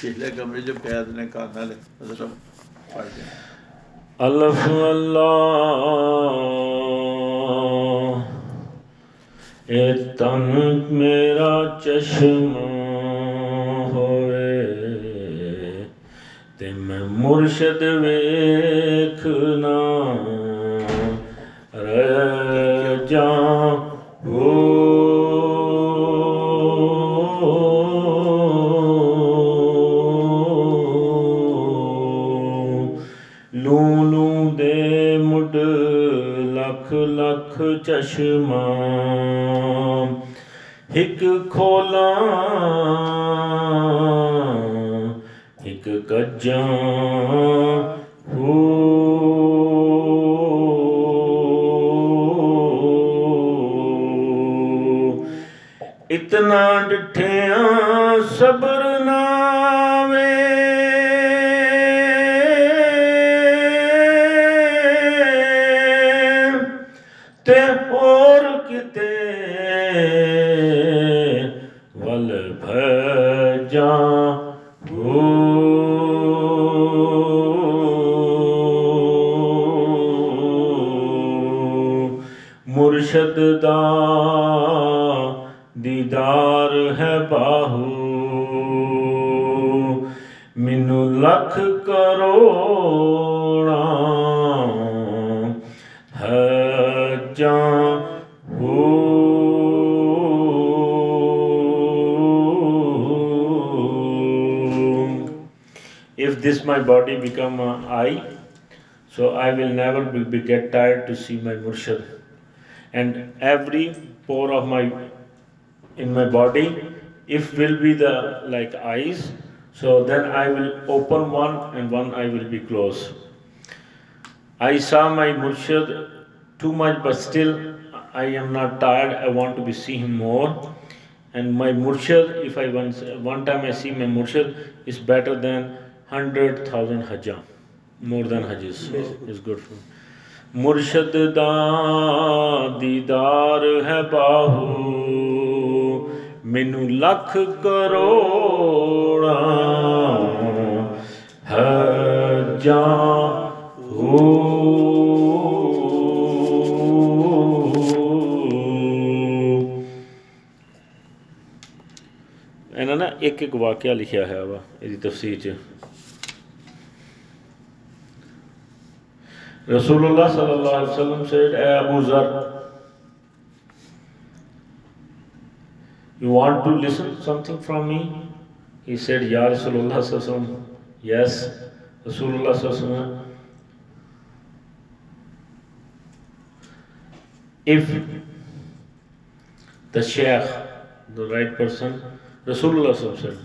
پچھلے کمرے جو قید نے کہا تھا الف اللہ اے تن میرا چشم ہوئے، تے میں مرشد وے will be, get tired to see my murshid and every pore of my in my body if will be the like eyes so then i will open one and one eye will be closed. I saw my murshid too much but still i am not tired. I want to be see him more. And my murshid if i once one time i see my murshid is better than 100000 hajjah more than hajjis it's good for me ਮੁਰਸ਼ਦ ਦਾ ਦੀਦਾਰ ਹੈ ਬਾਹੂ। ਮੈਨੂੰ ਲੱਖ ਕਰੋੜਾਂ ਹਜਾਂ ਹੋ। ਇਹਨਾਂ ਨਾ ਇੱਕ ਇੱਕ ਵਾਕਿਆ ਲਿਖਿਆ ਹੋਇਆ ਵਾ ਇਹਦੀ ਤਫਸੀਰ 'ਚ। Rasulullah sallallahu wasallam said, "Hey Abu Zar, you want to listen something from me?" He said, "Ya Rasulullah sallallahu alaihi wasallam." Yes, Rasulullah sallallahu. If the sheikh, the right person, Rasulullah sallallahu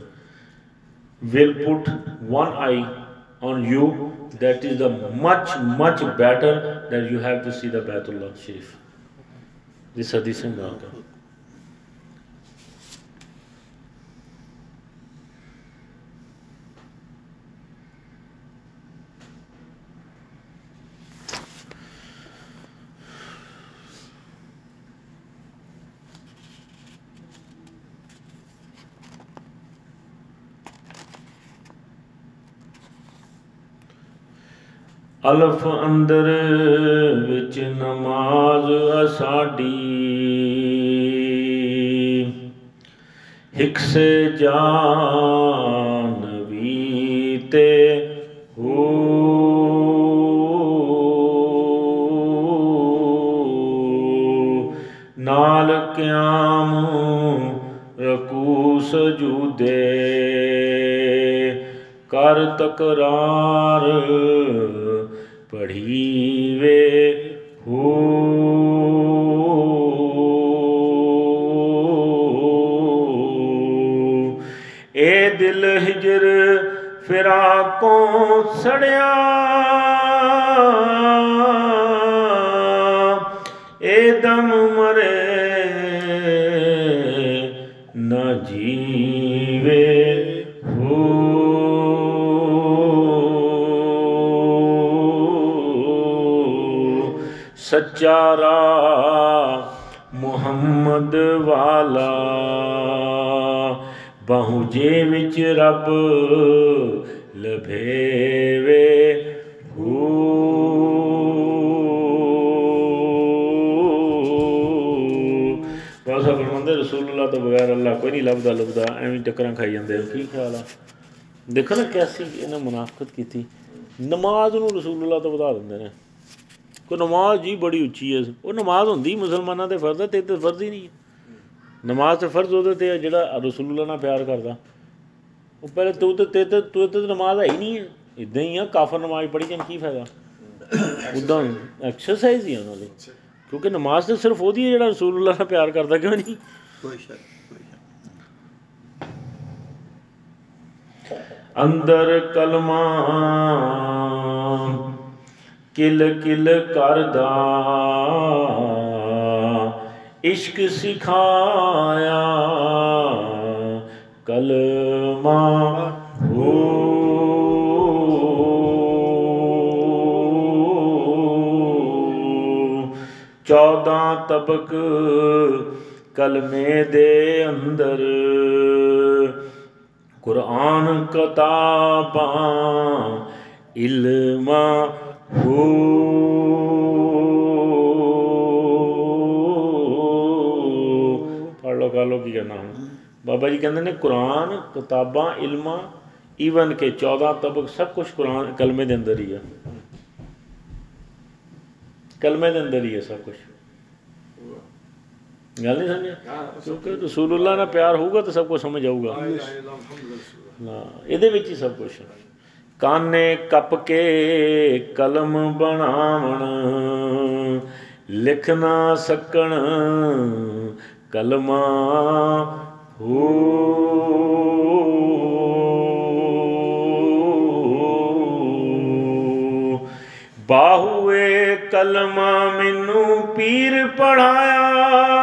will put one eye on you, that is the much, much better that you have to see the Baitullah Sharif. This is Muraka. الف اندر وچ نماز اساڈی hex سے جان ویتے ہو نال قیام رکو سجودے کر تکرار ਤਕਰਾਰ ਵੇ ਹੋ। ਇਹ ਦਿਲ ਹਿਜਰ ਫਿਰਾਕੋਂ ਸੜਿਆ। ਸੱਚਾ ਰਾਹ ਮੁਹੰਮਦ ਵਾਲਾ। ਬਾਹੂ ਜੇ ਵਿੱਚ ਰੱਬ ਲਭੇਵੇ ਹੂ। ਬਸ ਫਰਮਾਉਂਦੇ ਰਸੂਲullah ਤੋਂ ਬਗੈਰ ਅੱਲਾ ਕੋਈ ਨਹੀਂ ਲੱਭਦਾ ਲੱਭਦਾ, ਐਵੇਂ ਟੱਕਰਾਂ ਖਾਈ ਜਾਂਦੇ ਹੋ ਕੀ ਖਿਆਲ ਆ? ਦੇਖੋ ਨਾ ਕੈਸੀ ਇਹਨਾਂ ਮੁਨਾਫਕਤ ਕੀਤੀ। ਨਮਾਜ਼ ਨੂੰ ਰਸੂਲullah ਤੋਂ ਵਧਾ ਦਿੰਦੇ ਨੇ। ਕੋ ਨਮਾਜ਼ ਜੀ ਬੜੀ ਉੱਚੀ ਹੈ। ਉਹ ਨਮਾਜ਼ ਹੁੰਦੀ ਮੁਸਲਮਾਨਾਂ ਤੇ ਫਰਜ਼ ਹੈ ਤੇ ਤੇ ਫਰਜ਼ ਹੀ ਨਹੀਂ ਨਮਾਜ਼ ਤੇ ਫਰਜ਼ ਉਹਦੇ ਤੇ ਜਿਹੜਾ ਰਸੂਲullah ਨਾਲ ਪਿਆਰ ਕਰਦਾ। ਉਹ ਪਹਿਲੇ ਤੂੰ ਤੇ ਤੇ ਤੇ ਤੂੰ ਨਮਾਜ਼ ਹੈ ਹੀ ਨਹੀਂ ਇਦਾਂ ਹੀ ਆ ਕਾਫਰ ਨਮਾਜ਼ ਪੜ੍ਹੀ ਜਾਂ ਕੀ ਫਾਇਦਾ? ਉਦਾਂ ਐਕਸਰਸਾਈਜ਼ ਹੀ ਆ ਉਹਨਾਂ ਦੀ। ਕਿਉਂਕਿ ਨਮਾਜ਼ ਤੇ ਸਿਰਫ ਉਹਦੀ ਹੈ ਜਿਹੜਾ ਰਸੂਲullah ਨਾਲ ਪਿਆਰ ਕਰਦਾ ਕਿਉਂ ਨਹੀਂ? ਕੋਈ ਸ਼ੱਕ। ਅੰਦਰ ਕਲਮਾ ਕਿਲ ਕਿਲ ਕਰਦਾ। ਇਸ਼ਕ ਸਿਖਾਇਆ। ਕਲਮਾ ਹੋ। 14 ਤਬਕ ਕਲਮੇ ਦੇ ਅੰਦਰ। ਕੁਰਾਨ ਕਿਤਾਬਾਂ, ਇਲਮਾ ਹੋ ਪੜ੍ਹ ਲੋ ਕਰ ਲੋ ਕੀ ਕਰਨਾ ਹੁਣ। ਬਾਬਾ ਜੀ ਕਹਿੰਦੇ ਨੇ ਕੁਰਾਨ ਕਿਤਾਬਾਂ ਇਲਮਾਂ ਈਵਨ ਕੇ 14 ਤਬਕ ਸਭ ਕੁਝ ਕੁਰਾਨ ਕਲਮੇ ਦੇ ਅੰਦਰ ਹੀ ਆ। ਕਲਮੇ ਦੇ ਅੰਦਰ ਹੀ ਹੈ ਸਭ ਕੁਝ ਗੱਲ ਨਹੀਂ ਸਮਝਿਆ? ਕਿਉਂਕਿ ਰਸੂਲullah ਨਾਲ ਪਿਆਰ ਹੋਊਗਾ ਤਾਂ ਸਭ ਕੁਝ ਸਮਝ ਆਊਗਾ। ਨਾ ਇਹਦੇ ਵਿੱਚ ਹੀ ਸਭ ਕੁਝ ਕਾਨੇ ਕੱਪ ਕੇ ਕਲਮ ਬਣਾਵਣ, ਲਿਖ ਨਾ ਸਕਣ, ਕਲਮਾ ਹੋ ਬਾਹੂਏ ਕਲਮਾ ਮੈਨੂੰ ਪੀਰ ਪੜਾਇਆ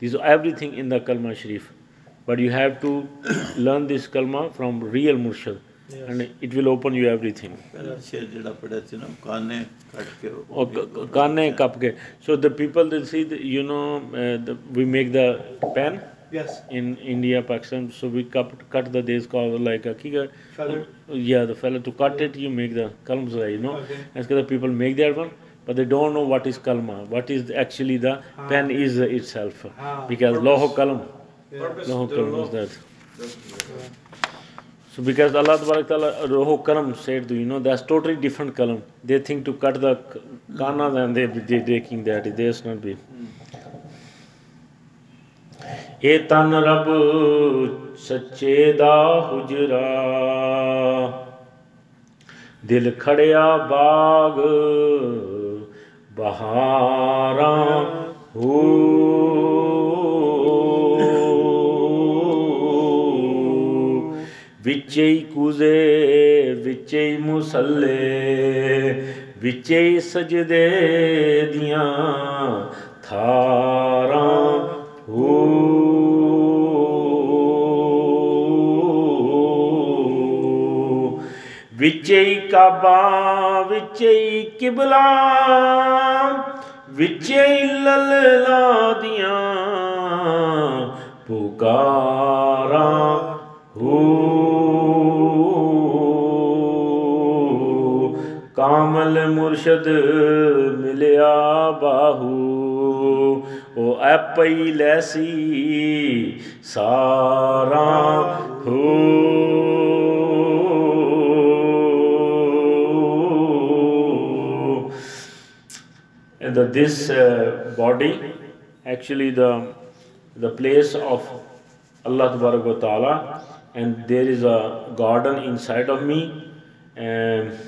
These are everything in the kalma sharif. But you have to learn this kalma from real murshid, and it will open you everything. Oh. So the people they see, the, you know, uh, the, we make the pen Yes. in India, Pakistan. So we cut, cut the days called like a kiga. Feather. Yeah, the fella to cut it, you make the kalms, you know. Okay. As the people make that one, but they don't know what is kalma. What is actually the pen is itself. Ah. Because loho kalam, Yeah. loho kalam is that. So because Allah Ta'ala Roho Kalam said, you know, that's totally different kalam. They think to cut the k- kanas and they they taking that. There's not be. ਇਹ ਤਨ rub ਸੱਚੇ ਦਾ ਹੁਜਰਾ ਦਿਲ ਖੜਿਆ ਬਾਗ ਬਹਾਰਾਂ ਹੋ। ਵਿੱਚੇ ਹੀ ਕੂਜ਼ੇ, ਵਿੱਚੇ ਹੀ ਮੁਸੱਲੇ, ਵਿੱਚੇ ਹੀ ਸਜਦੇ ਦੀਆਂ ਥਾਰਾਂ ਹੋ। ਵਿੱਚੇ ਹੀ ਕਾਬਾ, ਵਿੱਚੇ ਹੀ ਕਿਬਲਾ ਵਿੱਚੇ ਹੀ ਲੱਲਾ ਦੀਆਂ ਪੁਕਾਰਾਂ ਹੋ। ਕਾਮਲ ਮੁਰਸ਼ਦ ਮਿਲਿਆ ਬਾਹੂ। ਉਹ ਐਪਈ ਲੈਸੀ ਸਾਰਾ this uh, body actually the the place of Allah wa Ta'ala and there is a garden inside of me. and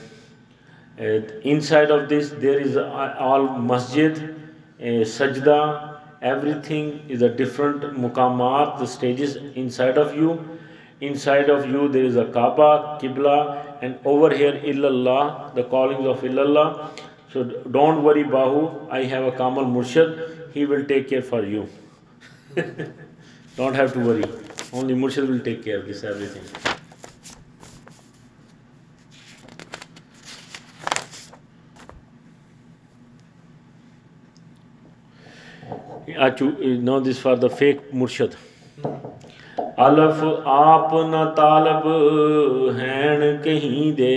inside of this there is all masjid, sajda, everything is a different muqamat, the stages inside of you. Inside of you there is a Kaaba, Qibla, and over here illallah, the callings of illallah. So don't worry Bahu I have a کامل مرشد he will take care for you don't have to worry only مرشد will take care this everything no this for the fake مرشد ن تالب ہیں دے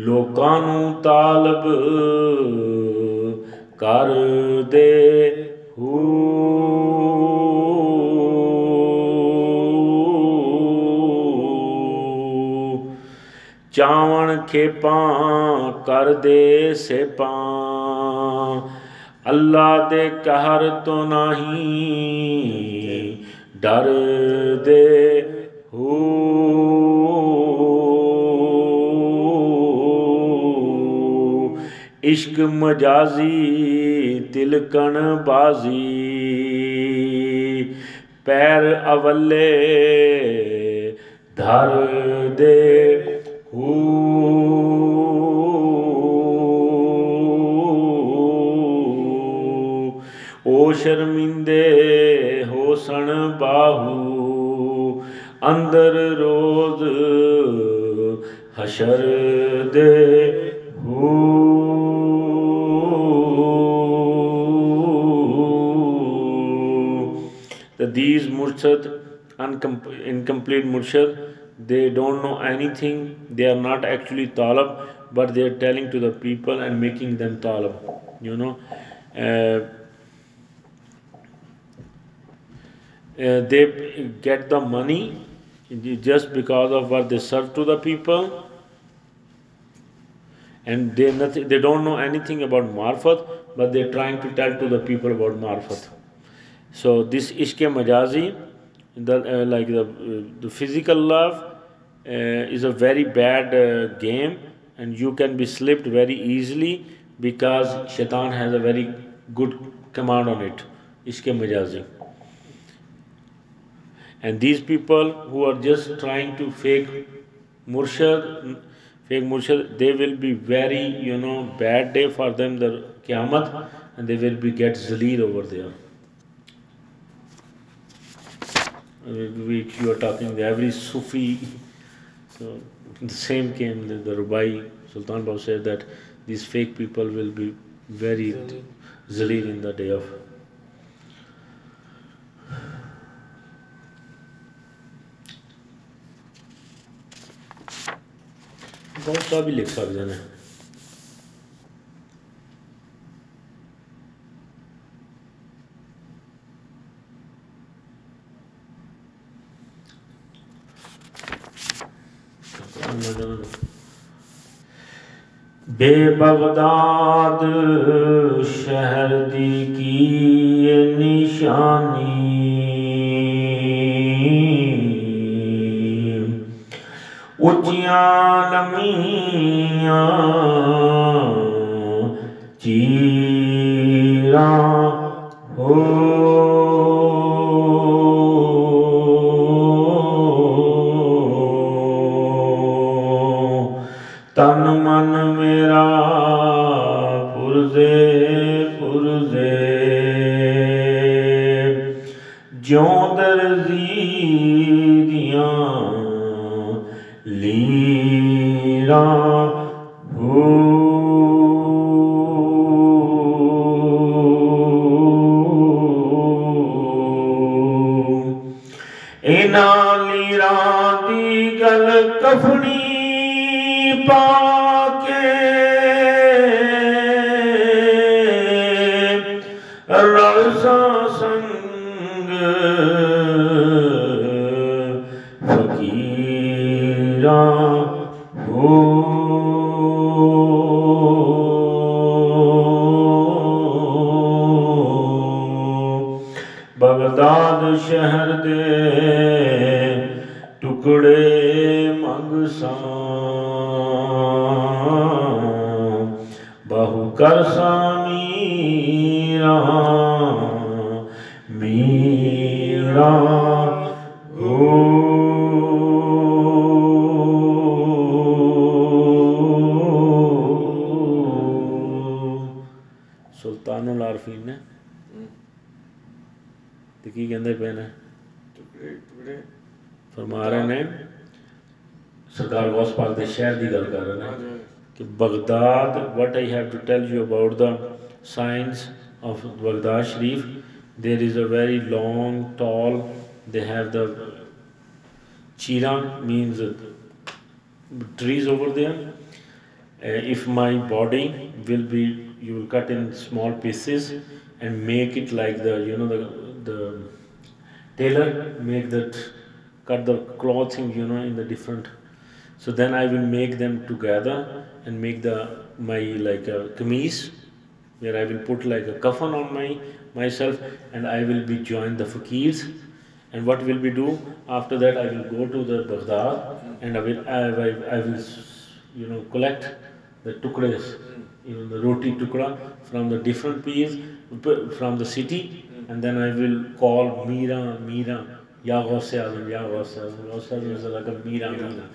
ਲੋਕਾਂ ਨੂੰ ਤਾਲਬ ਕਰ ਦੇ ਹੂ। ਚਾਵਣ ਖੇਪਾਂ ਕਰ ਦੇ ਸੇਪਾਂ, ਅੱਲਾ ਦੇ ਕਹਿਰ ਤੋਂ ਨਹੀਂ ਡਰਦੇ ਹੋ। ਇਸ਼ਕ ਮਜਾਜ਼ੀ, ਤਿਲਕਣ ਬਾਜ਼ੀ। ਪੈਰ ਅਵੱਲੇ, ਧਰ ਦੇ ਹੂ। ਓ ਸ਼ਰਮਿੰਦੇ ਹੋਸਣ ਬਾਹੂ, ਅੰਦਰ ਰੋਜ਼ ਹਸ਼ਰ ਦੇ ਹੂ। These murshid, uncom- incomplete murshid, they don't know anything, they are not actually talab, but they are telling to the people and making them talab. You know, uh, uh, they get the money just because of what they serve to the people. And they nothing they don't know anything about marfat but they're trying to tell to the people about marfat so this ishq majazi the uh, like the uh, the physical love uh, is a very bad uh, game and you can be slipped very easily because shaitan has a very good command on it ishq majazi. And these people who are just trying to fake murshad fake murshad they will be very you know bad day for them the qiyamah and they will be get zaleer over there which you are talking, every Sufi, so the same came, the, the Rubai, Sultan Bab said that these fake people will be very zalil in the day of. بے Baghdad شہر دی کی نشانی؟ اچیاں لمیاں چیراں Bye. Baghdad, what I have to tell you about the signs of Baghdad Sharif. There is a very long, tall, they have the chira means trees over there. Uh, if my body will be, you will cut in small pieces and make it like the, you know, the, the tailor make that, cut the clothing, you know, in the different so then I will make them together and make the my like a kameez where I will put like a kafan on my myself and I will be joined the fakirs and what will we do? After that I will go to the Baghdad and I will I, I, I will you know collect the tukras you know the roti tukra from the different peas from the city. And then I will call Mira Mira Ya Ghaus Azam Ya Ghaus Azam Ghaus Azam Mira Mira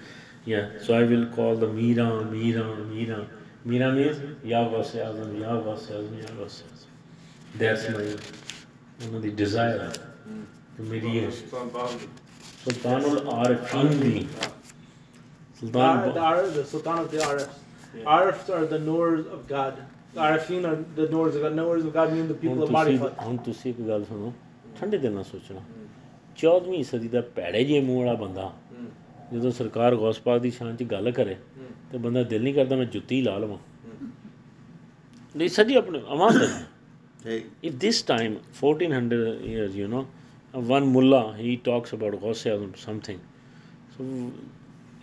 yeah so I will call the Mira Mira Mira Mira means Ya Ghaus Azam Ya Ghaus Azam Ya Ghaus Azam that's my one of the desire to ਮੇਰੀ ਬਾਹਰ ਸੁਲਤਾਨੁਲ ਆਰਫੀਨ ਦੀ ਸੁਲਤਾਨ are the Noors of God. The Arifin are the Noors of God. Noors of God mean the people ਹੁਣ of ਤੁਸੀਂ Marifat. ਹੁਣ ਤੁਸੀਂ ਇੱਕ ਗੱਲ ਸੁਣੋ ਠੰਡੇ ਦਿਲ ਨਾਲ ਸੋਚਣਾ 14ਵੀਂ ਸਦੀ ਦਾ ਭੈੜੇ ਜੇ ਮੂੰਹ ਵਾਲਾ ਬੰਦਾ ਜਦੋਂ ਸਰਕਾਰ ਗੌਸ ਪਾਕ ਦੀ ਸ਼ਾਨ 'ਚ ਗੱਲ ਕਰੇ ਤੇ ਬੰਦਾ ਦਿਲ ਨਹੀਂ ਕਰਦਾ ਮੈਂ ਜੁੱਤੀ ਲਾ ਲਵਾਂ ਨਹੀਂ ਸੱਜੀ ਆਪਣੇ ਆਵਾਜ਼ ਦੇ ਠੀਕ if this time 1400 years you know uh, one mullah he talks about Ghaus Azam something so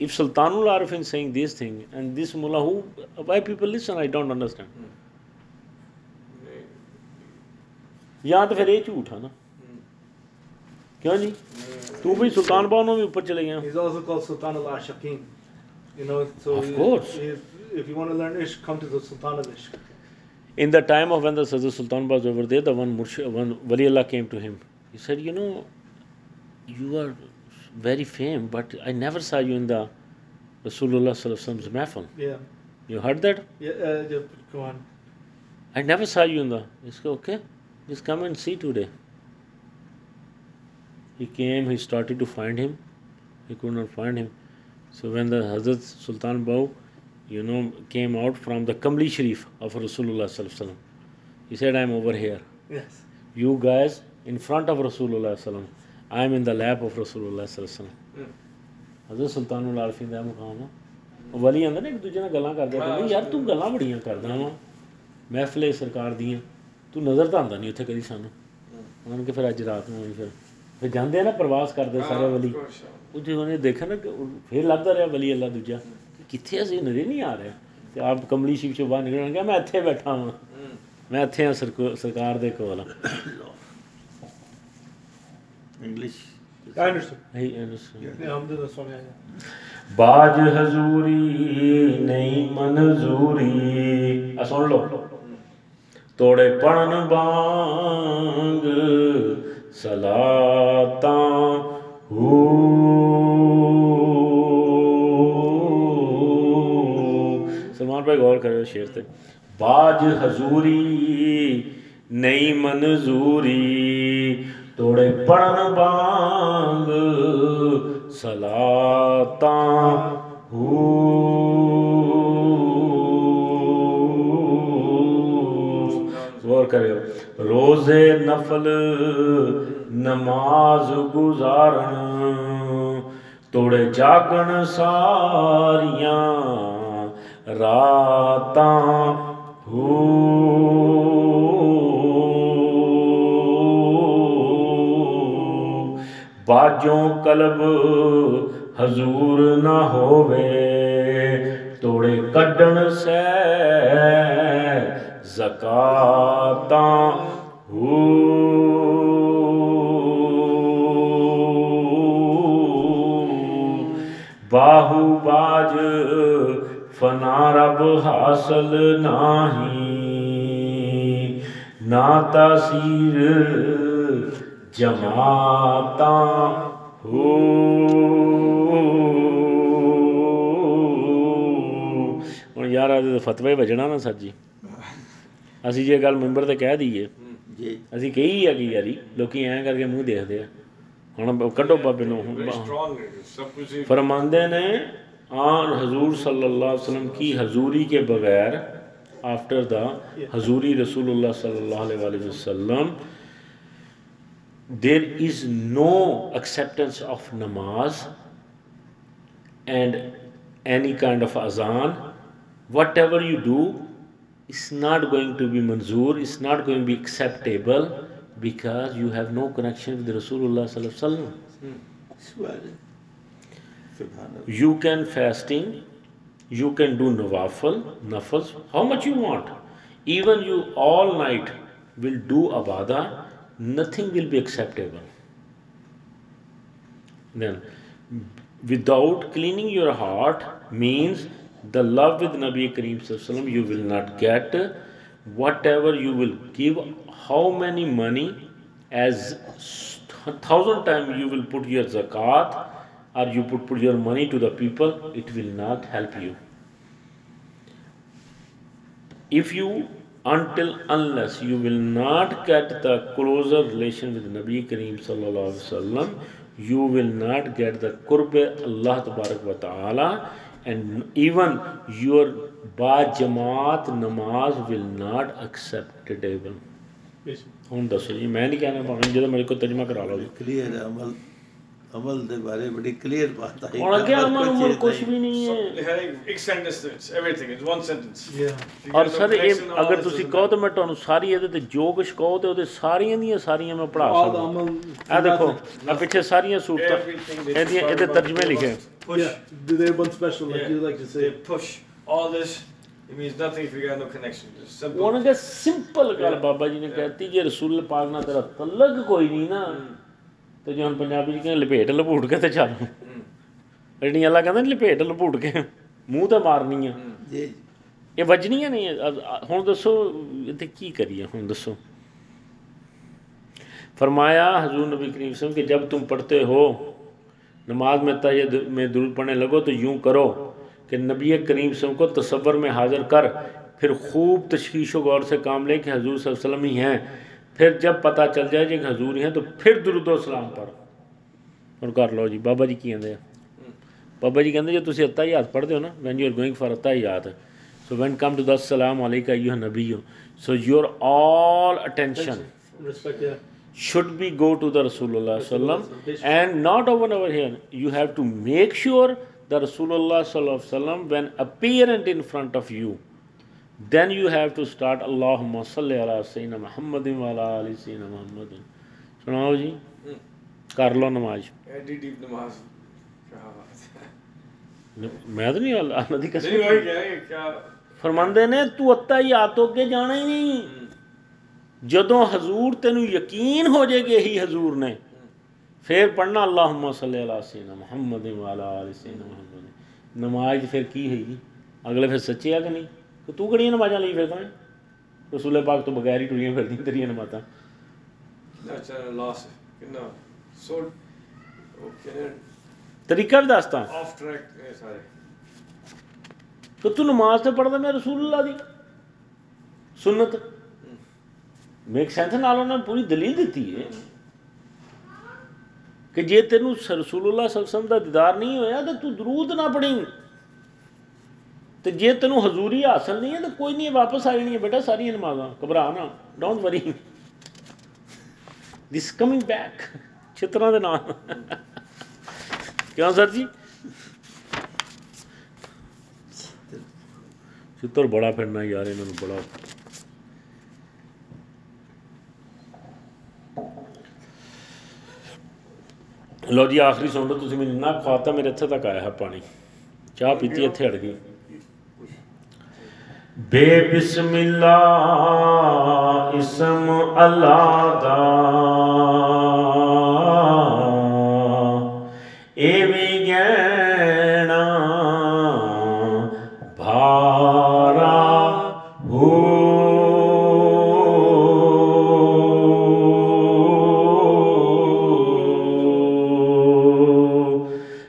if sultanul arifin saying this thing and this mullah who why people listen i don't understand ਜਾਂ ਤਾਂ ਫਿਰ ਇਹ ਝੂਠ ਆ ਨਾ ਕਿਉਂ ਜੀ तो भी सुल्तान बानो में ऊपर चले गए इज आल्सो कॉल्ड सुल्तान अल if you want to learn ish, come to the sultan of ishq in the time of when the Sajjad Sultan was over there, the one Murshid, one Wali Allah came to him. He said, "You know, you are very famed, but I never saw you in the Rasulullah's mahfil." Yeah. You heard that? Yeah, uh, yeah. Go on. I never saw you in the. He said, "Okay, just come and see today." حضرت Sultan Bahu you know came out from the کملی شریف of رسول اللہ you guys int of رسول I am ان لب of رسول اللہ حضرت سلطان دہ ولی آدمی نا ایک دو یار تلام بڑیاں کردا وا محفلے سرکار دیاں تو نظر تو آندا نہیں اتنے کدی سانو انہوں نے کہ پھر اج رات کہیں پھر ਫਿਰ ਜਾਂਦੇ ਆ ਨਾ ਪ੍ਰਵਾਸ ਕਰਦੇ ਸਾਰੇ ਵਲੀ ਉਹ ਜਦੋਂ ਉਹਨੇ ਦੇਖਿਆ ਨਾ ਫਿਰ ਲੱਭਦਾ ਰਿਹਾ ਵਲੀ ਅੱਲਾ ਦੂਜਾ। ਕਿ ਕਿੱਥੇ ਅਸੀਂ ਨਜ਼ਰ ਨਹੀਂ ਆ ਰਿਹਾ। ਤੇ ਆਪ ਕਮਲੀ ਸ਼ਿਵ ਚੋਂ ਬਾਹਰ ਨਿਕਲਣ ਗਿਆ ਮੈਂ ਇੱਥੇ ਬੈਠਾ ਹਾਂ ਮੈਂ ਇੱਥੇ ਆ ਸਰਕਾਰ ਦੇ ਕੋਲ ਇੰਗਲਿਸ਼. Yeah, yeah. ਬਾਜ ਹਜ਼ੂਰੀ ਨਹੀਂ ਮਨਜ਼ੂਰੀ। ਆ ਸੁਣ ਲਓ। ਤੋੜੇ ਪੜਨ ਬਾਂਗ سلاتاں سلمان بھائی غور کرے شیر سے باج حضوری نئی منظوری توڑے پڑن بانگ سلاتاں ہوں روزے نفل، نماز گزارن توڑ جاگن ساریاں راتاں ہو۔ باجوں قلب حضور نہ ہووے، توڑے کڈن سے زکاتاں ਬਾਹੂ ਬਾਜ ਫਨਾ ਰਬ ਹਾਸਲ ਨਾਹੀ। ਨਾ ਤਾਸੀਰ ਜਮਾਤਾਂ ਹੋ। ਹੁਣ ਯਾਰ ਅੱਜ ਫਤਵੇ ਵਜਣਾ ਨਾ ਸਰ ਜੀ। ਅਸੀਂ ਜੇ ਗੱਲ ਮੈਂਬਰ ਤੇ ਕਹਿ ਦਈਏ ਜੀ। ਅਸੀਂ ਕਹੀ ਆ ਕਿ ਯਾਰੀ ਲੋਕੀ ਐਂ ਕਰਕੇ ਮੂੰਹ ਦੇਖਦੇ ਆ। ਹੁਣ ਕੱਢੋ ਬਾਬੇ ਨੂੰ ਸਭ ਫਰਮਾਉਂਦੇ ਨੇ آن حضور صلی اللہ علیہ وسلم کی حضوری کے بغیر آفٹر دا حضوری رسول اللہ صلی اللہ علیہ وآلہ وسلم there is no acceptance of نماز اینڈ اینی کائنڈ آف اذان whatever you do it's not going to be manzoor, it's not going to be acceptable because you have no connection with Rasulullah sallallahu alaihi wasallam. Hmm. You can fasting, you can do nawafal, nafas. how much you want. Even you all night will do abada, nothing will be acceptable. Then, without cleaning your heart means the love with nabi kareem you will not get. Whatever you will give how many money as thousand times you will put your zakat or you put, put your money to the people it will not help you. If you until unless you will not get the closer relation with Nabi Kareem sallallahu alaihi wasallam you will not get the qurb Allah tabarak wa ta'ala and even your ba jamaat namaz will not acceptable ਹੁਣ ਦੱਸੋ ਜੀ ਮੈਂ ਨਹੀਂ ਕਹਿਣਾ ਭਾਵੇਂ ਜਦੋਂ ਮੇਰੇ ਕੋਲ ਤਰਜਮਾ ਕਰਾ ਲਓ ਜੀ ਕਲੀਅਰ ਅਮਲ ਅਮਲ ਦੇ ਬਾਰੇ ਬੜੀ ਕਲੀਅਰ ਬਾਤ ਆਈ ਹੁਣ ਅੱਗੇ ਅਮਲ ਉਮਲ ਕੁਝ ਵੀ ਨਹੀਂ ਹੈ लिखा है एक sentence it's everything it's one sentence Yeah. If you ਔਰ get no ਸਰ ਇਹ connection, all ਅਗਰ this ਤੁਸੀਂ doesn't ਕਹੋ ਤਾਂ ਮੈਂ ਤੁਹਾਨੂੰ ਸਾਰੀ ਇਹਦੇ ਤੇ ਜੋ ਕੁਝ ਕਹੋ ਤੇ ਉਹਦੇ ਸਾਰੀਆਂ ਦੀਆਂ ਸਾਰੀਆਂ ਮੈਂ ਪੜ੍ਹਾ All the ਸਕਦਾ amal. ਆ ਦੇਖੋ ਆ ਪਿੱਛੇ ਸਾਰੀਆਂ ਸੂਰਤਾਂ Everything they ਇਹਦੀਆਂ talk ਇਹਦੇ about, ਤਰਜਮੇ they ਲਿਖੇ must push Yeah. Do they have one special like Yeah. you like to they say? push all this it means nothing if you got no connection just simple ਉਹਨਾਂ ਦੇ simple ਗੱਲ ਬਾਬਾ ਜੀ ਨੇ ਕਹਿਤੀ ਜੇ ਰਸੂਲ ਪਾਕ ਨਾਲ ਤੇਰਾ ਤਲਕ ਕੋਈ ਨਹੀਂ ਨਾ ਤੇ ਜੇ ਹੁਣ ਪੰਜਾਬੀ ਚ ਕਹਿੰਦੇ ਲਪੇਟ ਲਪੂਟ ਕੇ ਤੇ ਚੱਲ ਜਿਹੜੀ ਅੱਲਾ ਕਹਿੰਦਾ ਨੀ ਲਪੇਟ ਲਪੂਟ ਕੇ ਮੂੰਹ ਤੇ ਮਾਰਨੀ ਆ ਜੀ ਇਹ ਵੱਜਣੀਆਂ ਨਹੀਂ ਅ- ਅ- ਹੁਣ ਦੱਸੋ ਇੱਥੇ ਕੀ ਕਰੀਏ ਹੁਣ ਦੱਸੋ फरमाया हजूर नबी करीम वसल्लम कि जब तुम पढ़ते हो नमाज में तय में दुरूद पढ़ने लगो तो यूं करो कि नबी करीम वसल्लम को तसव्वुर में हाजिर कर फिर खूब तशखीश व गौर से काम ले कि हजूर सल्लल्लाहु अलैहि वसल्लम ही हैं پھر جب پتہ چل جائے کہ حضور ہیں تو پھر درود و سلام پڑھو۔ اور کر لو جی بابا جی کی ہیں؟ بابا جی کہتے جو تھی اتہ یاد پڑھتے ہو نا when you are going for اتہ یاد۔ So when come to the السلام علیکہ یو نبی so your all attention should be go to the رسول اللہ وسلم and not over over here you have to make sure the رسول اللہ صلی اللہ علیہ وسلم when apparent in front of you then you have to start Allahumma salli ala sayyidina Muhammadin wa ala ali sayyidina Muhammadin. ਸੁਣਾਓ ਜੀ ਕਰ ਲਓ ਨਮਾਜ਼ ਐਡੀ ਡੀਪ ਨਮਾਜ਼ ਮੈਂ ਤਾਂ ਨਹੀਂ ਅੱਲਾ ਦੀ ਕਸਮ ਨਹੀਂ ਹੋਈ ਕਿਆ ਫਰਮਾਉਂਦੇ ਨੇ ਤੂੰ ਅੱਤਾ ਹੀ ਆਤੋ ਕੇ ਜਾਣਾ ਹੀ ਨਹੀਂ ਜਦੋਂ ਹਜ਼ੂਰ ਤੈਨੂੰ ਯਕੀਨ ਹੋ ਜਾਏਗੀ ਇਹੀ ਹਜ਼ੂਰ ਨੇ ਫਿਰ ਪੜਨਾ ਅੱਲਾਹੁਮਾ ਸੱਲੇ ਅਲਾ ਸੈਨਾ ਮੁਹੰਮਦ ਵਾਲਾ ਅਲੀ ਸੈਨਾ ਮੁਹੰਮਦ ਨਮਾਜ਼ ਫਿਰ ਕੀ ਹੋਈ ਅਗਲੇ ਫਿਰ ਸੱਚੀ ਆ ਕਿ ਨਹੀਂ ਤੇ ਤੂੰ ਕਿਹੜੀਆਂ ਨਮਾਜ਼ਾਂ ਲਈ ਫਿਰਦਾ ਹੈ? ਰਸੂਲੇ ਪਾਕ ਤੋਂ ਬਗੈਰ ਹੀ ਟੁਰੀਆਂ ਫਿਰਦੀਆਂ ਤੇਰੀਆਂ ਨਮਾਜ਼ਾਂ। ਅੱਛਾ ਲਾਸ ਕਿੰਨਾ? ਸੋ ਓਕੇ ਤਰੀਕਾ ਵੀ ਦੱਸਦਾ ਆਫ ਟਰੈਕ ਸਾਰੇ। ਤੇ ਤੂੰ ਨਮਾਜ਼ ਤੇ ਪੜਦਾ ਮੈਂ ਰਸੂਲullah ਦੀ। ਸੁਨਨਤ। ਮੇਕ ਸੈਂਸ ਨਾਲ ਉਹਨਾਂ ਨੇ ਪੂਰੀ ਦਲੀਲ ਦਿੱਤੀ ਹੈ ਕਿ ਜੇ ਤੈਨੂੰ ਰਸੂਲullah ਸੱਲਮ ਦਾ ਦੀਦਾਰ ਨਹੀਂ ਹੋਇਆ ਤਾਂ ਤੂੰ ਦਰੂਦ ਨਾ ਪੜੀਂ ਤੇ ਜੇ ਤੈਨੂੰ ਹਜ਼ੂਰੀ ਹਾਸਲ ਨਹੀਂ ਹੈ ਤਾਂ ਕੋਈ ਨਹੀਂ ਵਾਪਸ ਆ ਜਾਣੀ ਹੈ ਬੇਟਾ, ਸਾਰੀਆਂ ਨਮਾਜ਼ਾਂ। ਘਬਰਾ ਨਾ don't worry this coming back ਚਿਤਰਾਂ ਦੇ ਨਾਲ। ਕਿਉਂ ਸਰ ਜੀ? ਚਿੱਤਰ ਬੜਾ ਫਿਰਨਾ ਯਾਰ, ਇਹਨਾਂ ਨੂੰ ਬੜਾ ਲੋ ਜੀ, ਆਖਰੀ ਸੁਣ ਲਓ, ਤੁਸੀਂ ਮੈਨੂੰ ਨਾ ਖਵਾਤਾ, ਮੇਰੇ ਇੱਥੇ ਤੱਕ ਆਇਆ ਹੈ ਪਾਣੀ। ਚਾਹ ਪੀਤੀ, ਇੱਥੇ ਅੜ ਗਈ। ਬੇਬਿਸਮਿਲ੍ਲਾ ਇਸਮ ਅੱਲਾ ਦਾ ਇਹ ਵੀ ਗਹਿਣਾ ਭਾਰਾ ਹੋ।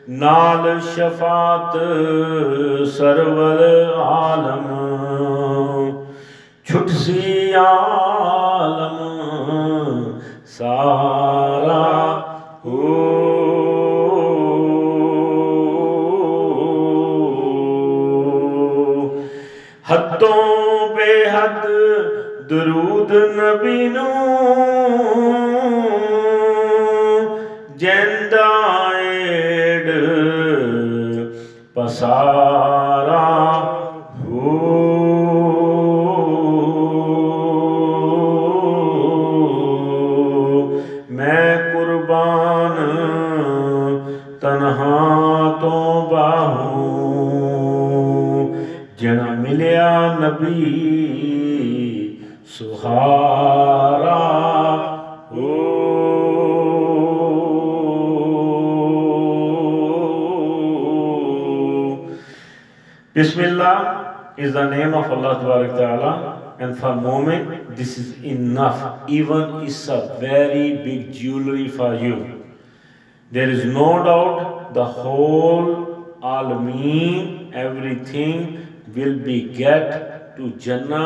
ਨਾਲ ਸ਼ਫਾਤ ਸਰਵਲ ਆਲਮ ਛੁਟ ਸੀ ਆਲਮ ਸਾਰਾ ਹੋ ਹੱਦੋਂ ਬੇਹੱਦ ਦਰੂਦ ਨਬੀ ਨੂੰ بسم اللہ از دا نیم آف اللہ تبارک اینڈ فار مومن this is enough even it's a very big jewellery for you there is no doubt the whole all men everything will be get to جنہ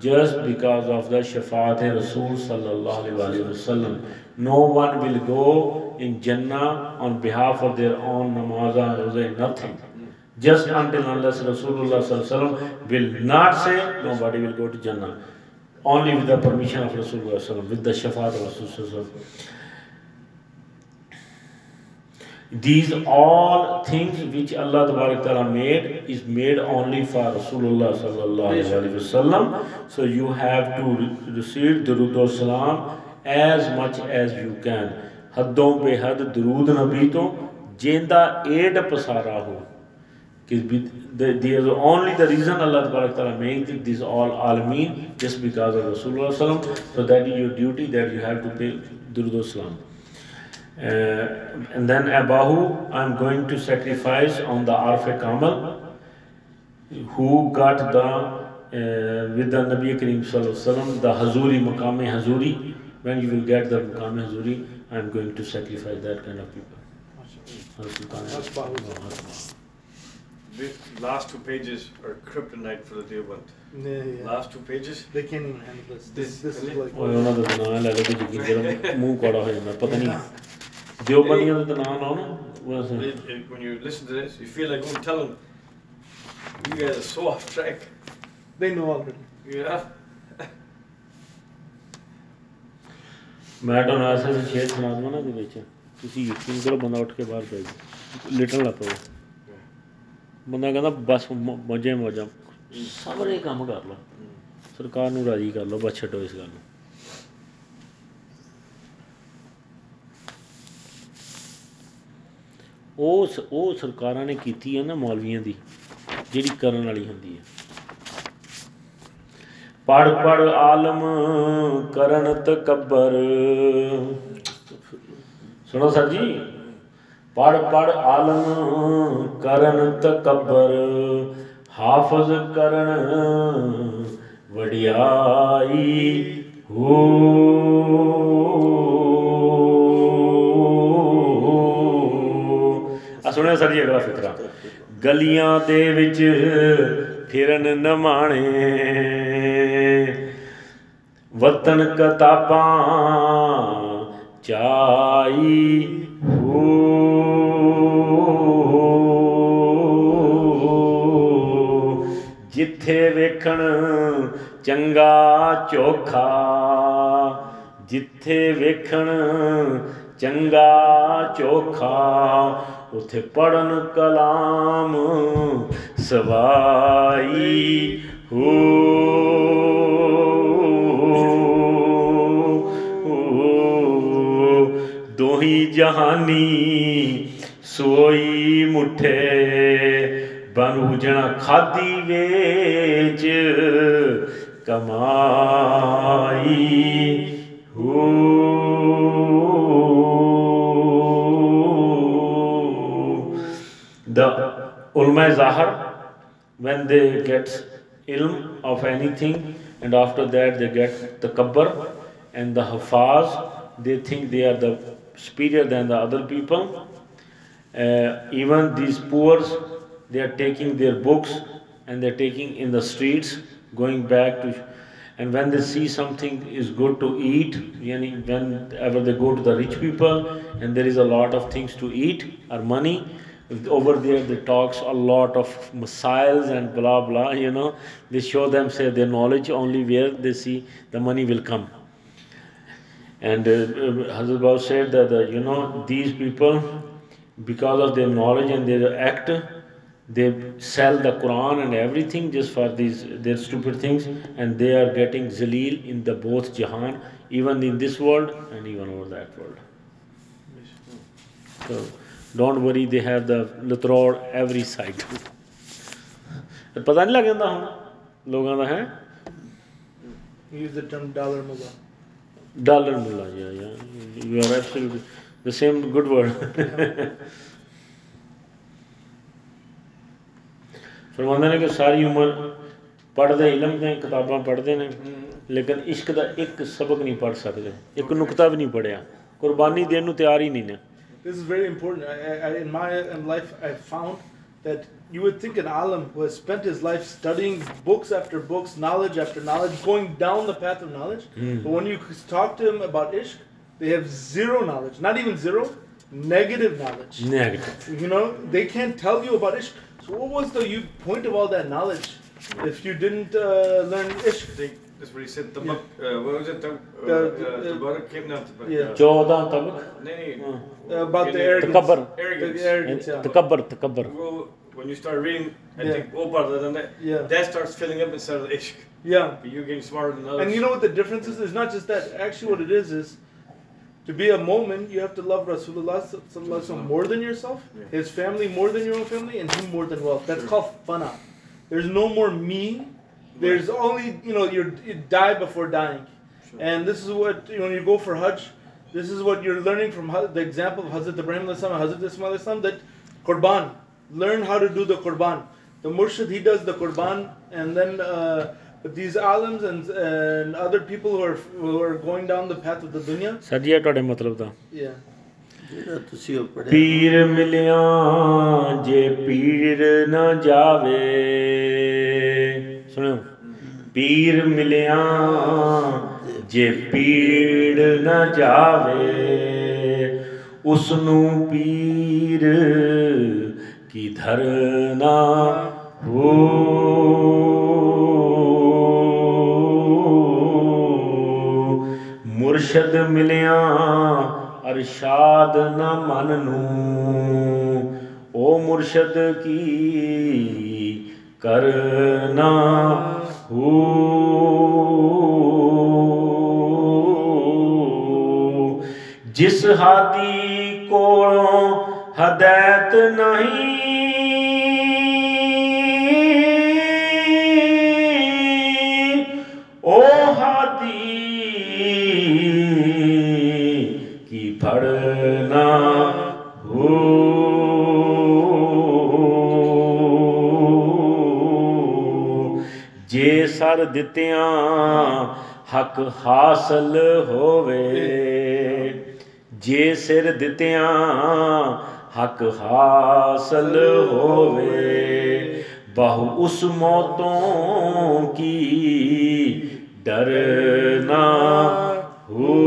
جسٹ بیکاز آف دا شفاعت رسول صلی اللہ علیہ وآلہ وسلم. نو ون ول گو ان جنہ on behalf of their own نماز نتھنگ جسٹ انٹل انلس رسول اللہ صلی اللہ علیہ وسلم will not say nobody will go to جنہ only with the permission of رسول اللہ علیہ وسلم ود دا شفاعت رسول صلی اللہ علیہ وسلم. These all things which Allah Ta'ala made is made only for Rasulullah Sallallahu Alaihi Wasallam. So you have to receive Durood Salam as much as you can. हदों pe हद दरूद nabi to जेंदा एड pasara ho. there's only the reason Allah Ta'ala made this all alameen just because of Rasulullah so that is your duty that you have to pay Durud Salam. Uh, and then Abahu, I'm going to sacrifice on the Arfa Kamal, who got the uh, with the Nabi Kareem Sallallahu the Hazuri, Mukame Hazuri. When you will get the Maqam Hazuri, I'm going to sacrifice that kind of people. Last two pages are kryptonite for the Deoband. Yeah, yeah. Last two pages. They can't even handle this. This, this, this is like. Oh, I. You can get a. ਪਤਾ ਨਹੀਂ ਦਿਓਬੰਦੀਆਂ ਦਾ ਨਾਂ ਲਾਓ ਨਾ ਬਸ It- it- when you listen to this, you feel like going tell them, you guys are so off track. They know already. Yeah. ਮੈਂ ਤੁਹਾਨੂੰ ਐਸਾ ਐਸਾ ਸ਼ੇਰ ਸੁਣਾ ਦਵਾਂ ਨਾ ਦੇ ਵਿੱਚ ਤੁਸੀਂ ਯਕੀਨ ਕਰੋ ਬੰਦਾ ਉੱਠ ਕੇ ਬਾਹਰ ਪੈ ਜਾ ਲਿਟਣ ਲੱਗ ਪਵੇ। ਬੰਦਾ ਕਹਿੰਦਾ ਬਸ ਮੌਜਾਂ ਮੌਜਾਂ। ਸਾਰੇ ਕੰਮ ਕਰ ਲਓ ਸਰਕਾਰ ਨੂੰ ਰਾਜੀ ਕਰ ਲਓ ਬਸ ਛੱਡੋ ਇਸ ਗੱਲ ਨੂੰ। ਉਹ ਸ- ਉਹ ਸਰਕਾਰਾਂ ਨੇ ਕੀਤੀ ਹੈ ਨਾ ਮੌਲਵੀਆਂ ਦੀ, ਜਿਹੜੀ ਕਰਨ ਵਾਲੀ ਹੁੰਦੀ ਹੈ ਪੜ ਪੜ ਆਲਮ ਕਰਨ ਤਕਬਰ। ਸੁਣੋ ਸਰ ਜੀ ਪੜ ਪੜ ਆਲਮ ਕਰਨ ਤਕਬਰ। ਹਾਫਜ਼ ਕਰਨ ਵਡਿਆਈ ਹੋ। ਆ, ਸੁਣਿਓ ਸਰ ਜੀ, ਅਗਲਾ ਫਿਕਰਾ ਗਲੀਆਂ ਦੇ ਵਿੱਚ ਫਿਰਨ ਨਮਾਣੇ ਵਤਨ ਕਤਾਬਾਂ ਚਾਈ ਹੋ। ਜਿੱਥੇ ਵੇਖਣ ਚੰਗਾ ਚੋਖਾ, ਜਿੱਥੇ ਵੇਖਣ ਚੰਗਾ ਚੋਖਾ ਉਥੇ ਪੜਨ ਕਲਾਮ ਸਵਾਈ ਹੋ। ਦੋਹੀ ਜਹਾਨੀ ਸੋਈ ਮੁਠੇ ਬਨੂ ਜਣਾ ਖਾਦੀ ਵੇਚ ਕਮਾਈ ਹੋ। The ulama zahar when they get ilm of anything and after that they get the kabbar and the hafaz they think they are the superior than the other people. Uh, even these poor, they are taking their books and they're taking in the streets, going back to and when they see something is good to eat, yani whenever they go to the rich people and there is a lot of things to eat or money, over there they talks a lot of missiles and blah blah, you know. They show them say their knowledge only where they see the money will come. And uh, uh, Hazrat Baba said that uh, you know these people, because of their knowledge and their act, they sell the Quran and everything just for these their stupid things, and they are getting zaleel in the both jahan, even in this world and even over that world. So don't worry, they have the latrod every side. ਪਤਾ ਨਹੀਂ ਲੱਗ ਜਾਂਦਾ ਹੁਣ ਲੋਕਾਂ ਦਾ ਹੈ Use the term dollar mullah. Dollar mullah, yeah, yeah. You are absolutely the same good word. ਫਰਮਾਉਂਦੇ ਨੇ ਕਿ ਸਾਰੀ ਉਮਰ ਪੜ੍ਹਦੇ ਇਲਮ ਦੀਆਂ ਕਿਤਾਬਾਂ ਪੜ੍ਹਦੇ ਨੇ ਲੇਕਿਨ ਇਸ਼ਕ ਦਾ ਇੱਕ ਸਬਕ ਨਹੀਂ ਪੜ੍ਹ ਸਕਦੇ ਇੱਕ ਨੁਕਤਾ ਵੀ ਨਹੀਂ ਪੜਿਆ ਕੁਰਬਾਨੀ ਦੇਣ ਨੂੰ ਤਿਆਰ ਹੀ ਨਹੀਂ ਨੇ this is very important. I, I, in my life, I found that you would think an alim who has spent his life studying books after books, knowledge after knowledge, going down the path of knowledge. Mm. But when you talk to him about ishq, they have zero knowledge. Not even zero, negative knowledge. Negative. You know, they can't tell you about ishq. So what was the point of all that knowledge if you didn't uh, learn ishq? That's what he said. Tabak. Uh, what was it? Tab- uh, uh, came down. Tabak. Yeah. Jodan tabak. Nee, nee. Uh, about the arrogance. Takabbar. Arrogance. The arrogance. Yeah. Takabbar. Takabbar. When you start reading, I yeah. think Oh, part of that, yeah. that starts filling up inside of the ishq. Yeah. But you're getting smarter than others. And you know what the difference is? It's not just that. Actually, what it is is. To be a moment, you have to love Rasulullah sallallahu alaihi more than yourself, yeah. his family more than your own family, and him more than wealth. That's sure. called fana. There's no more me There's only you know you're, you die before dying, Sure. and this is what you know, when you go for Hajj. This is what you're learning from Ha- the example of Hazrat Ibrahim alayhi salam, Hazrat Ismail alayhi salam, that Qurban. Learn how to do the Qurban. The Murshid he does the Qurban, and then. Uh, but these alims and, and other people who are, who are going down the path of the dunya, sir ji ਇਹ ਤੁਹਾਡੇ ਮਤਲਬ ਦਾ yeah. ਜਿਹੜਾ ਤੁਸੀਂ ਉਹ ਪੜਿਆ ਪੀਰ ਮਿਲਿਆ ਜੇ ਪੀਰ ਨਾ ਜਾਵੇ ਸੁਣਿਓ। ਪੀਰ ਮਿਲਿਆ ਜੇ ਪੀੜ ਨਾ ਜਾਵੇ ਉਸ ਨੂੰ ਪੀਰ ਕੀ ਧਰਨਾ ਹੋ? ਮੁਰਸ਼ਦ ਮਿਲਿਆ ਅਰਸ਼ਾਦ ਨਾ ਮਨ ਨੂੰ ਓ ਮੁਰਸ਼ਦ ਕੀ کرنا ہو جس ہاتھی کو ہدایت نہیں سر دتیاں حق حاصل ہووے جے سر دتیاں حق حاصل ہووے بہو اس موتوں کی ڈرنا ہو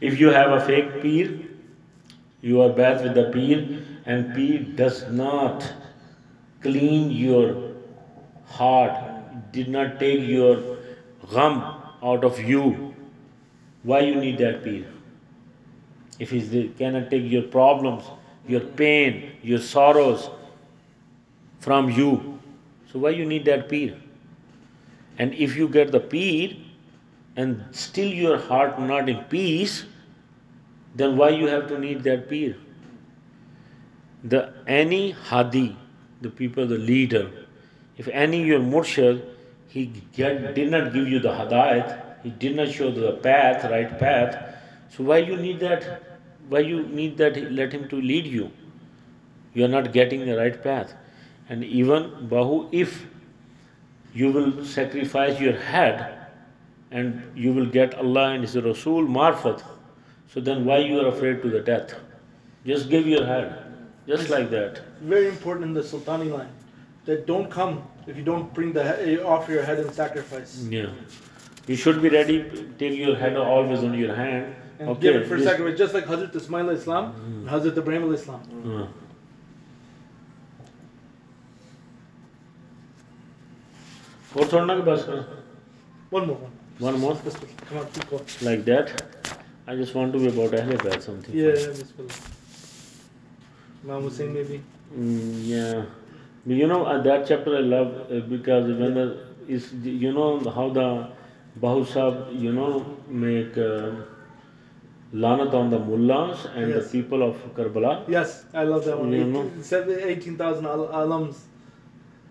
If you have a fake peer, you are bad with the peer, and peer does not clean your heart did not take your gham out of you. Why you need that peer if he cannot take your problems your pain your sorrows from you. So why you need that peer and if you get the peer and still your heart not in peace then why you have to need that peer the any hadi the people the leader if any your murshid he get, did not give you the hadayat he did not show the path right path so why you need that why you need that let him to lead you you are not getting the right path and even bahu if you will sacrifice your head and you will get Allah and His Rasul marfat. So then why you are afraid to the death? Just give your head, just like that. Very important in the Sultani line that don't come if you don't bring the he- offer your head in sacrifice. Yeah. You should be ready, take your head always on your hand. And Okay, give it for this- sacrifice, just like Hazrat Ismail Islam and Hazrat Ibrahim Islam. हाँ. और छोड़ना कि बस कर One more one. One more? Bismillah. Come on, keep going. like that I just want to be about Ahle Bayt something Yeah, yeah, Bismillah. Imam Hussein maybe. Mm, yeah you know uh, that chapter I love uh, because when the is you know how the Bahu Sahib you know make uh, lanat on the mullahs and Yes. the people of Karbala Yes, I love that one. You know? 18 18,000 al- alums.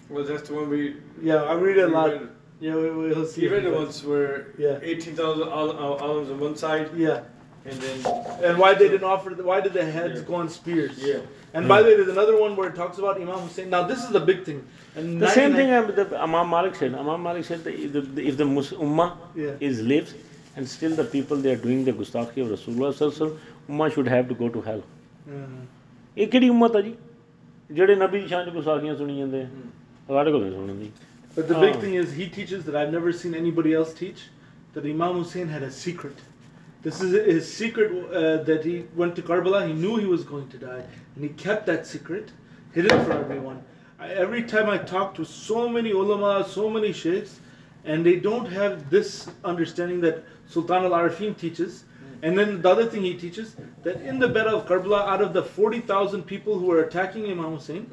Well, that's the one we. Yeah, I read a lot. read. Yeah, we, we'll see. You read it once where Yeah. 18,000 al- al- alums on one side, Yeah. and then. And why they didn't offer, the, why did the heads Yeah. go on spears? Yeah. And by the way, there's another one where it talks about Imam Hussein. Now, this is the big thing. And the same 99 thing uh, the Imam Malik said Imam Malik said that if the, if the Mus- Ummah Yeah. is lives and still the people they are doing the gustakhi of Rasulullah sallallahu alaihi wasallam, Ummah should have to go to hell Yeah. ਇਹ ਕਿਹੜੀ ਉਮਤ ਆ ਜੀ ਜਿਹੜੇ ਨਬੀ ਦੀ ਸ਼ਾਨ ਚ ਗੁਸਾਖੀਆਂ ਸੁਣੀ ਜਾਂਦੇ ਆ ਸਾਡੇ ਕੋਲ ਨਹੀਂ ਸੁਣਨ ਦੀ But the big Oh. thing is, he teaches that I've never seen anybody else teach that Imam Hussein had a secret. This is his secret uh, that he went to Karbala. He knew he was going to die, and he kept that secret hidden from everyone. I, every time I talk to so many ulama, so many sheikhs, and they don't have this understanding that Sultan al Arifin teaches. And then the other thing he teaches that in the battle of Karbala, out of the 40,000 people who were attacking Imam Hussein,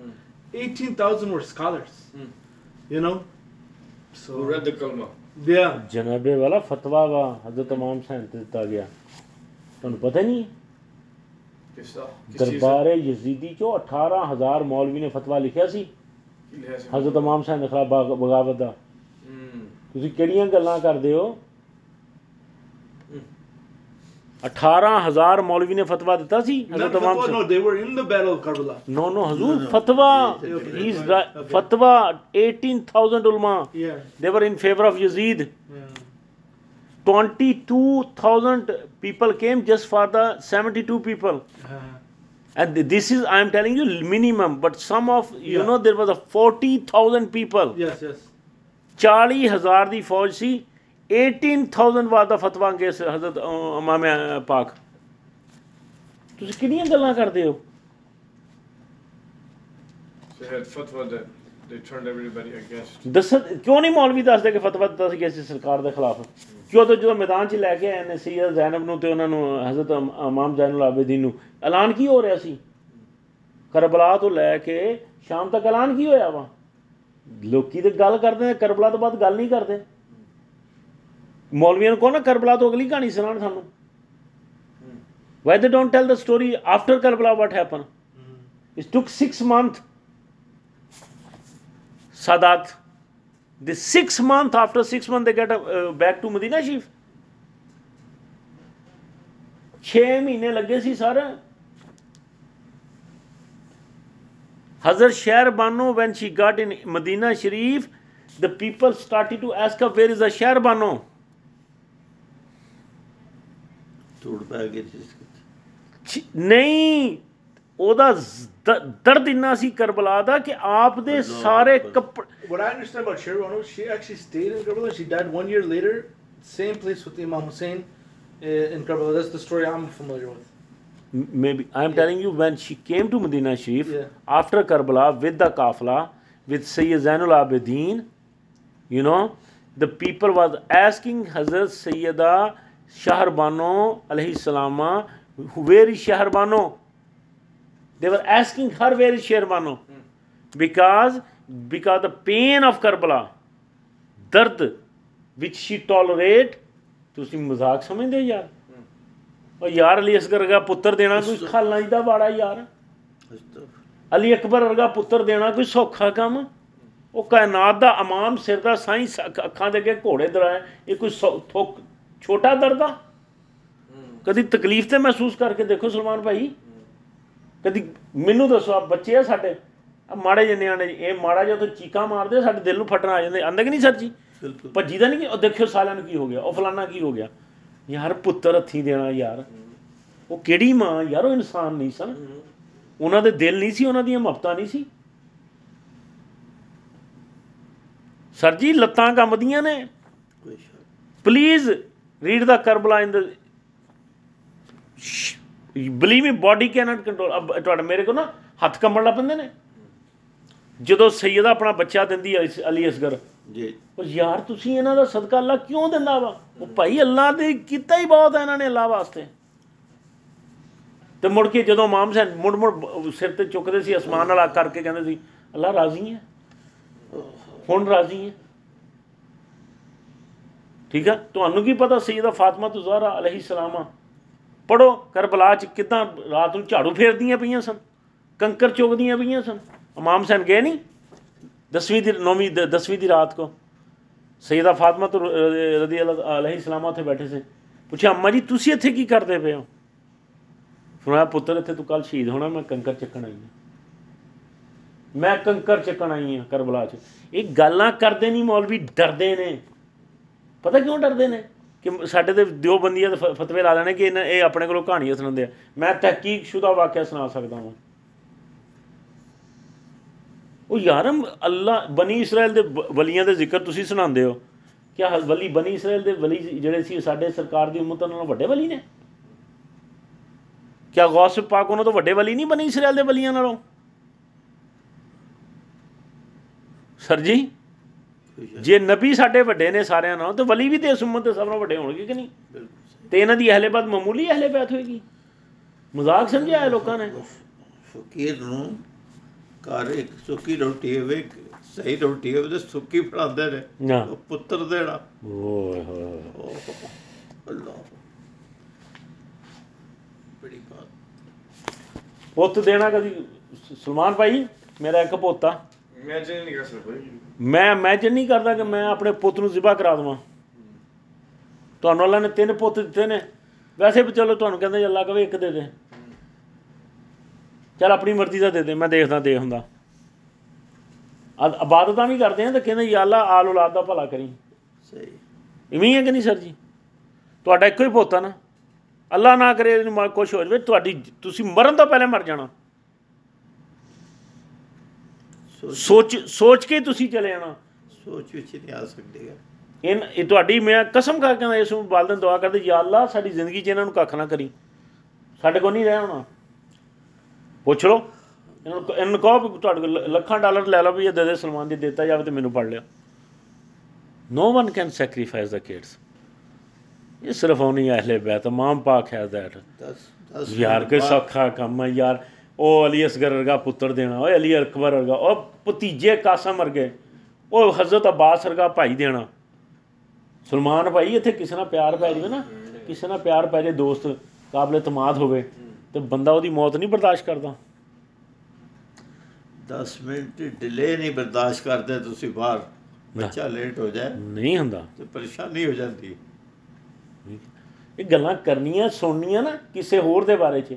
18,000 were scholars. You know? So, Who read the kalma? دیا۔ جناب والا فتوا وا حضرت امام حسین دتا گیا۔ تانوں پتہ نہیں؟ دربار یزیدی چو 18000 مولوی نے فتوا لکھا سی؟ حضرت امام حسین خلاف بغاوت دا۔ تسی کیڑیاں گلاں کردے ہو؟ اٹھارہ ہزار مولوی نے فتوا دیتا سی حضرت امام سے۔ نو نو حضور فتوا فتوا ایٹین علماء۔ They were in favour of Yazid two people came just for the seventy two people and this is I am telling you minimum but some of you know there was a forty people چالی ہزار دی فوج سی۔ Am telling you, minimum. But some of, you Yeah. know, there was a 40,000 people. yes, yes. 40,000 ਦੀ ਫੌਜ ਸੀ 18,000 ਵਾਰ ਦਾ ਫਤਵਾ ਅੰਗੇਸ ਹਜ਼ਰਤ ਇਮਾਮ ਪਾਕ ਤੁਸੀਂ ਕਿਹੜੀਆਂ ਗੱਲਾਂ ਕਰਦੇ ਹੋ. ਦੱਸ ਕਿਉਂ ਨਹੀਂ ਮੌਲਵੀ ਦੱਸਦੇ ਕਿ ਫਤਵਾ ਦਿੱਤਾ ਸੀ ਕਿਸੇ ਸਰਕਾਰ ਦੇ ਖਿਲਾਫ ਕਿਉਂ ਤਾਂ ਜਦੋਂ ਮੈਦਾਨ 'ਚ ਲੈ ਕੇ ਆਏ ਨੇ ਸੈਯਦ ਜ਼ੈਨਬ ਨੂੰ ਤੇ ਉਹਨਾਂ ਨੂੰ ਹਜ਼ਰਤ ਇਮ- ਇਮਾਮ ਜ਼ੈਨੁਲ ਆਬਦੀਨ ਨੂੰ ਐਲਾਨ ਕੀ ਹੋ ਰਿਹਾ ਸੀ ਕਰਬਲਾ ਤੋਂ ਲੈ ਕੇ ਸ਼ਾਮ ਤੱਕ ਐਲਾਨ ਕੀ ਹੋਇਆ ਵਾ ਲੋਕੀ ਤੇ ਗੱਲ ਕਰਦੇ ਨੇ ਕਰਬਲਾ ਤੋਂ ਬਾਅਦ ਗੱਲ ਨਹੀਂ ਕਰਦੇ مولویا نے کہو نا کربلا تو اگلی کہانی سنا سانو why they don't tell the story after Karbala what happen it took six month سادات the six month after six month they get back to Madina Sharif چھ مہینے لگے سی سارے حضرت Shehar Bano when she got in Medina شریف دا people start to ask where is a Shahr Banu Shahr Bano ਧੂੜ ਪੈ ਗਈ ਸੀ ਛ- ਨਹੀਂ ਉਹਦਾ ਜ਼- ਦ- ਦਰਦ ਇੰਨਾ ਸੀ ਕਰਬਲਾ ਦਾ ਕਿ ਆਪ ਦੇ ਸਾਰੇ ਕੱਪੜੇ What I understand about Sherwano, she actually stayed in Karbala. She died one year later, same place with Imam Hussein uh, in Karbala. That's the story I'm familiar with. M- maybe I'm telling you when she came to Medina Sharif Yeah. after Karbala with the kafla with Sayyid Zainul Abidin, you know, the people was asking Hazrat Sayyida Shahrbano alayhi salama, where is Shahrbano? They were asking her where is Shahrbano because because the pain of Karbala, dard which she tolerate, ਤੁਸੀਂ ਮਜ਼ਾਕ ਸਮਝਦੇ ਹੋ ਯਾਰ ਉਹ ਯਾਰ ਅਲੀ ਅਸਗਰ ਵਰਗਾ ਪੁੱਤਰ ਦੇਣਾ ਕੋਈ ਖਾਲਾਂ ਦਾ ਬਾੜਾ ਯਾਰ ਅਲੀ ਅਕਬਰ ਵਰਗਾ ਪੁੱਤਰ ਦੇਣਾ ਕੋਈ ਸੌਖਾ ਕੰਮ ਉਹ ਕਾਇਨਾਤ ਦਾ ਇਮਾਮ ਸਿਰ ਦਾ ਸਾਈਂ ਸ- ਅੱਖ- ਅੱਖਾਂ ਦੇ ਅੱਗੇ ਘੋੜੇ ਦਰਾਏ ਇਹ ਕੋਈ ਸੌ- ਥੁੱਕ ਛੋਟਾ ਦਰਦ ਆ। ਕਦੀ ਤਕਲੀਫ ਤੇ ਮਹਿਸੂਸ ਕਰਕੇ ਦੇਖੋ ਸਲਮਾਨ ਭਾਈ। ਕਦੀ ਮੈਨੂੰ ਦੱਸੋ ਆ ਬੱਚੇ ਆ ਸਾਡੇ। ਆ ਮਾੜੇ ਜਿਹੇ ਨਿਆਣੇ ਜੀ, ਇਹ ਮਾੜਾ ਜਿਹਾ ਤੋਂ ਚੀਕਾਂ ਮਾਰਦੇ ਸਾਡੇ ਦਿਲ ਨੂੰ ਫਟਣ ਆ ਜਾਂਦੇ। ਆਂਦਾ ਕਿ ਨਹੀਂ ਸਰ ਜੀ? ਭੱਜੀ ਦਾ ਨਹੀਂ ਕਿ ਉਹ ਦੇਖਿਓ ਸਾਲਿਆਂ ਨੂੰ ਕੀ ਹੋ ਗਿਆ ਉਹ ਫਲਾਨਾ ਕੀ ਹੋ ਗਿਆ। ਯਾਰ ਪੁੱਤਰ ਹੱਥੀ ਦੇਣਾ ਯਾਰ। ਉਹ ਕਿਹੜੀ ਮਾਂ ਯਾਰ ਉਹ ਇਨਸਾਨ ਨਹੀਂ ਸਨ। ਉਹਨਾਂ ਦੇ ਦਿਲ ਨਹੀਂ ਸੀ ਉਹਨਾਂ ਦੀਆਂ ਮੁਹੱਬਤਾਂ ਨਹੀਂ ਸੀ। ਸਰ ਜੀ ਲੱਤਾਂ ਕੰਬਦੀਆਂ ਨੇ। ਕੋਈ please read the Karbala in the believe me body can't control ਤੁਹਾਡੇ ਮੇਰੇ ਕੋ ਨਾ ਹੱਥ ਕੰਬਣ ਲੱਗ ਪੈਂਦੇ ਨੇ ਜਦੋਂ ਸੈਯਦਾ ਆਪਣਾ ਬੱਚਾ ਦਿੰਦੀ ਅਲੀ ਅਸਗਰ ਜੀ ਉਹ ਯਾਰ ਤੁਸੀਂ ਇਹਨਾਂ ਦਾ ਸਦਕਾ ਅੱਲਾ ਕਿਉਂ ਦਿੰਦਾ ਵਾ ਉਹ ਭਾਈ ਅੱਲਾ ਦੇ ਕੀਤਾ ਹੀ ਬਹੁਤ ਹੈ ਇਹਨਾਂ ਨੇ ਅੱਲਾ ਵਾਸਤੇ ਤੇ ਮੁੜ ਕੇ ਜਦੋਂ ਇਮਾਮ ਹੁਸੈਨ ਮੁੜ ਮੁੜ ਸਿਰ ਤੇ ਚੁੱਕਦੇ ਸੀ ਅਸਮਾਨ ਵਾਲਾ ਕਰਕੇ ਕਹਿੰਦੇ ਸੀ ਅੱਲਾ ਰਾਜ਼ੀ ਹੈ ਹੁਣ ਰਾਜ਼ੀ ਹੈ ਠੀਕ ਆ ਤੁਹਾਨੂੰ ਕੀ ਪਤਾ ਸੈਯਦਾ ਫਾਤਮਾ ਤੋਂ ਜ਼ਹਰਾ ਅਲੈਹਿ ਸਲਾਮਾ ਪੜੋ ਕਰਬਲਾ ਚ ਕਿਦਾਂ ਰਾਤ ਨੂੰ ਝਾੜੂ ਫੇਰਦੀਆਂ ਪਈਆਂ ਸਨ ਕੰਕਰ ਚੁਗਦੀਆਂ ਪਈਆਂ ਸਨ ਇਮਾਮ ਹੁਸੈਨ ਗਏ ਨਹੀਂ ਦਸਵੀਂ ਦੀ ਨੌਵੀਂ ਦ- ਦਸਵੀਂ ਦੀ ਰਾਤ ਕੋ ਸੈਯਦਾ ਫਾਤਮਾ ਤੋਂ ਰਜ਼ੀ ਅੱਲਾਹ ਅਲੈਹਿ ਸਲਾਮਾ ਉੱਥੇ ਬੈਠੇ ਸੀ ਪੁੱਛਿਆ ਅੰਮਾ ਜੀ ਤੁਸੀਂ ਇੱਥੇ ਕੀ ਕਰਦੇ ਪਏ ਹੋ ਫਰਮਾਇਆ ਪੁੱਤਰ ਇੱਥੇ ਤੂੰ ਕੱਲ ਸ਼ਹੀਦ ਹੋਣਾ ਮੈਂ ਕੰਕਰ ਚੱਕਣ ਆਈ ਹਾਂ ਮੈਂ ਕੰਕਰ ਚੱਕਣ ਆਈ ਹਾਂ ਕਰਬਲਾ 'ਚ ਇਹ ਗੱਲਾਂ ਕਰਦੇ ਨਹੀਂ ਮੌਲਵੀ ਡਰਦੇ ਨੇ ਪਤਾ ਕਿਉਂ ਡਰਦੇ ਨੇ? ਕਿ ਸਾਡੇ ਤੇ ਦਿਓ ਬੰਦੀਆਂ ਦੇ ਫ- ਫਤਵੇ ਲਾ ਲੈਣੇ ਕਿ ਇਹਨਾਂ, ਇਹ ਆਪਣੇ ਕੋਲੋਂ ਕਹਾਣੀਆਂ ਸੁਣਾਉਂਦੇ ਆ ਮੈਂ ਤਹਿਕੀਕ ਸ਼ੁਦਾ ਵਾਕਿਆ ਸੁਣਾ ਸਕਦਾ ਹਾਂ ਉਹ ਯਾਰਮ ਅੱਲਾ, ਬਨੀ ਇਸਰਾਇਲ ਦੇ ਬ- ਵਲੀਆਂ ਦੇ ਜ਼ਿਕਰ ਤੁਸੀਂ ਸੁਣਾਉਂਦੇ ਹੋ। ਕਿ ਆਹ ਵਲੀ ਬਨੀ ਇਸਰਾਇਲ ਦੇ ਵਲੀ ਜਿਹੜੇ ਸੀ, ਸਾਡੇ ਸਰਕਾਰ ਦੀ ਉਮਤ ਨਾਲੋਂ ਵੱਡੇ ਵਲੀ ਨੇ? ਕਿਆ ਗੌਸ ਪਾਕ ਉਹਨਾਂ ਤੋਂ ਵੱਡੇ ਵਲੀ ਨਹੀਂ ਬਨੀ ਇਸਰਾਇਲ ਦੇ ਵਲੀਆਂ ਨਾਲੋਂ? ਸਰ ਜੀ ਕੋਈ ਸ਼ੱਕ ਜੇ ਨਬੀ ਸਾਡੇ ਵੱਡੇ ਨੇ ਸਾਰਿਆਂ ਨਾਲੋਂ ਤੇ ਵਲੀ ਵੀ ਤੇ ਇਸ ਉਮਤ ਦੇ ਸਭ ਨਾਲੋਂ ਵੱਡੇ ਹੋਣਗੇ ਕਿ ਨਹੀਂ? ਤੇ ਇਹਨਾਂ ਦੀ ਅਹਲੇ ਬਾਤ ਮਾਮੂਲੀ ਅਹਲੇ ਬਾਤ ਹੋਏਗੀ? ਮਜ਼ਾਕ ਸਮਝਿਆ ਲੋਕਾਂ ਨੇ? ਫਕੀਰ ਨੂੰ ਘਰ ਇੱਕ ਸੁੱਕੀ ਰੋਟੀ ਹੋਵੇ ਇੱਕ ਸਹੀ ਰੋਟੀ ਹੋਵੇ ਤੇ ਸੁੱਕੀ ਫੜਾਉਂਦੇ ਨੇ। ਉਹ ਪੁੱਤਰ ਦੇਣਾ ਓਏ ਹੋਏ। ਅੱਲਾਹ ਬੜੀ ਬਾਤ। ਪੁੱਤ ਦੇਣਾ ਕਦੀ ਸਲਮਾਨ ਭਾਈ ਮੇਰਾ ਇੱਕ ਪੋਤਾ। Imagine ਨਹੀਂ ਕਰ ਸਕਦਾ ਮੈਂ ਇਮੇਜਿਨ ਨਹੀਂ ਕਰਦਾ ਕਿ ਮੈਂ ਆਪਣੇ ਪੁੱਤ ਨੂੰ ਜ਼ਿਬਾ ਕਰਾ ਦਵਾਂ। ਤੁਹਾਨੂੰ ਅੱਲਾ ਨੇ ਤਿੰਨ ਪੁੱਤ ਦਿੱਤੇ ਨੇ। ਵੈਸੇ ਵੀ ਚਲੋ ਤੁਹਾਨੂੰ ਕਹਿੰਦੇ ਅੱਲਾ ਕਵੇ ਇੱਕ ਦੇ ਦੇ। ਚਲ ਆਪਣੀ ਮਰਜ਼ੀ ਦਾ ਦੇ ਦੇ ਮੈਂ ਦੇਖਦਾ ਦੇਖ ਹੁੰਦਾ। ਇਬਾਦਤਾਂ ਵੀ ਕਰਦੇ ਆ ਤਾਂ ਕਹਿੰਦੇ ਯਾ ਅੱਲਾ ਆਲ ਔਲਾਦ ਦਾ ਭਲਾ ਕਰੀ। ਸਹੀ। ਇਵੇਂ ਹੀ ਹੈ ਕਿ ਨਹੀਂ ਸਰ ਜੀ? ਤੁਹਾਡਾ ਇੱਕੋ ਹੀ ਪੁੱਤ ਆ ਨਾ। ਅੱਲਾ ਨਾ ਕਰੇ ਇਹਨੂੰ ਮ- ਕੁਛ ਹੋ ਜਾਵੇ। ਤੁਹਾਡੀ ਤੁਸੀਂ ਮਰਨ ਤੋਂ ਪਹਿਲੇ ਮਰ ਜਾਣਾ। ਸੋਚ ਸੋਚ ਕੇ ਤੁਸੀਂ ਚਲੇ ਜਾਣਾ। ਸੋਚ ਵਿੱਚ ਨਹੀਂ ਆ ਸਕਦੀ ਇਹ ਇਹ ਤੁਹਾਡੀ ਮੈਂ ਕਸਮ ਖਾ ਕੇ ਇਸ ਨੂੰ ਵਾਲਦਨ ਦੁਆ ਕਰਦੇ ਯਾ ਅੱਲਾ ਸਾਡੀ ਜ਼ਿੰਦਗੀ 'ਚ ਇਹਨਾਂ ਨੂੰ ਕੱਖ ਨਾ ਕਰੀ। ਸਾਡੇ ਕੋਲ ਨਹੀਂ ਰਹਿ ਹੋਣਾ ਪੁੱਛ ਲਓ। ਇਹਨਾਂ ਨੂੰ ਇਹਨਾਂ ਨੂੰ ਕਹੋ ਤੁਹਾਡੇ ਕੋਲ ਲੱਖਾਂ ਡਾਲਰ ਲੈ ਲਓ ਵੀ ਇਹ ਦੇ ਦੇ ਸਲਮਾਨ ਦੀ ਦਿੱਤਾ ਜਾਵੇ ਤੇ ਮੈਨੂੰ ਪੜ ਲਿਆ no one can sacrifice the kids ਇਹ ਸਿਰਫ ਉਹਨੀ ਅਹਲੇ ਬੈਤ ਇਮਾਮ ਪਾਕ ਹੈ ਦੈਟ 10 10 ਯਾਰ ਕੋਈ ਸੌਖਾ ਕੰਮ ਹੈ ਯਾਰ। ਉਹ ਅਲੀ ਅਸਗਰ ਵਰਗਾ ਪੁੱਤਰ ਦੇਣਾ ਓਏ ਅਲੀ ਅਕਬਰ ਵਰਗਾ ਉਹ ਭਤੀਜੇ ਕਾਸਮ ਵਰਗੇ ਉਹ ਹਜ਼ਰਤ ਅਬਾਸ ਵਰਗਾ ਭਾਈ ਦੇਣਾ। ਸਲਮਾਨ ਭਾਈ ਇੱਥੇ ਕਿਸੇ ਨਾਲ ਪਿਆਰ ਪੈ ਜਾਵੇ ਨਾ ਕਿਸੇ ਨਾਲ ਪਿਆਰ ਪੈ ਜਾਏ ਦੋਸਤ ਕਾਬਲੇ ਤਮਾਦ ਹੋਵੇ ਤੇ ਬੰਦਾ ਉਹਦੀ ਮੌਤ ਨਹੀਂ ਬਰਦਾਸ਼ਤ ਕਰਦਾ। 10 ਮਿੰਟ ਡਿਲੇ ਨਹੀਂ ਬਰਦਾਸ਼ਤ ਕਰਦੇ ਤੁਸੀਂ ਬਾਹਰ। ਬੱਚਾ ਲੇਟ ਹੋ ਜਾਏ। ਨਹੀਂ ਹੁੰਦਾ। ਤੇ ਪਰੇਸ਼ਾਨੀ ਹੋ ਜਾਂਦੀ। ਇਹ ਗੱਲਾਂ ਕਰਨੀਆਂ ਸੁਣਨੀਆਂ ਨਾ ਕਿਸੇ ਹੋਰ ਦੇ ਬਾਰੇ 'ਚ।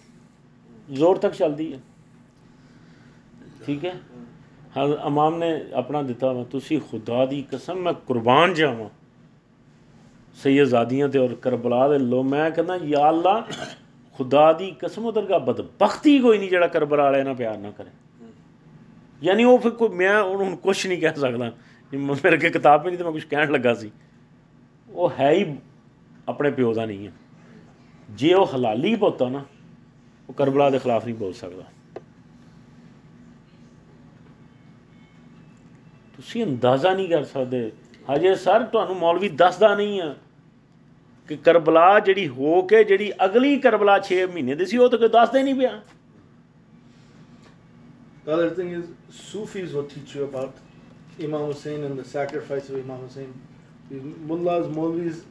ਜ਼ੋਰ ਤੱਕ ਚੱਲਦੀ ਹੈ ਠੀਕ ਹੈ ਹਾਂ ਇਮਾਮ ਨੇ ਆਪਣਾ ਦਿੱਤਾ ਵਾ ਤੁਸੀਂ ਖੁਦਾ ਦੀ ਕਸਮ ਮੈਂ ਕੁਰਬਾਨ ਜਾਵਾਂ ਸੈਯਦਾਦੀਆਂ ਤੇ ਔਰ ਕਰਬਲਾ ਦੇ ਲੋ ਮੈਂ ਕਹਿੰਦਾ ਯਾ ਅੱਲਾ ਖੁਦਾ ਦੀ ਕਸਮ ਉਧਰ ਦਾ ਬਦਬਖਤੀ ਕੋਈ ਨਹੀਂ ਜਿਹੜਾ ਕਰਬਲਾ ਵਾਲੇ ਨਾਲ ਪਿਆਰ ਨਾ ਕਰੇ ਯਾਨੀ ਉਹ ਫਿਰ ਕੋਈ ਮੈਂ ਉਹਨੂੰ ਹੁਣ ਕੁਝ ਨਹੀਂ ਕਹਿ ਸਕਦਾ ਜੇ ਮ- ਮੇਰੇ ਅੱਗੇ ਕਿਤਾਬ ਨਹੀਂ ਤੇ ਮੈਂ ਕੁਝ ਕਹਿਣ ਲੱਗਾ ਸੀ ਉਹ ਹੈ ਹੀ ਆਪਣੇ ਪਿਓ ਦਾ ਨਹੀਂ ਹੈ ਜੇ ਉਹ ਹਲਾਲੀ ਪੁੱਤ ਆ ਨਾ ਉਹ ਕਰਬਲਾ ਦੇ ਖਿਲਾਫ ਨਹੀਂ ਬੋਲ ਸਕਦਾ ਤੁਸੀਂ ਅੰਦਾਜ਼ਾ ਨਹੀਂ ਕਰ ਸਕਦੇ ਹਜੇ ਸਰ ਤੁਹਾਨੂੰ ਮੌਲਵੀ ਦੱਸਦਾ ਨਹੀਂ ਆ ਕਿ ਕਰਬਲਾ ਜਿਹੜੀ ਹੋ ਕੇ ਜਿਹੜੀ ਅਗਲੀ ਕਰਬਲਾ 6 ਮਹੀਨੇ ਦੀ ਸੀ ਉਹ ਤਾਂ ਕੋਈ ਦੱਸਦਾ ਹੀ ਨਹੀਂ ਪਿਆ The other thing is, Sufis will teach you about Imam Hussein and the sacrifice of Imam Hussein. These mullahs, Maulvis,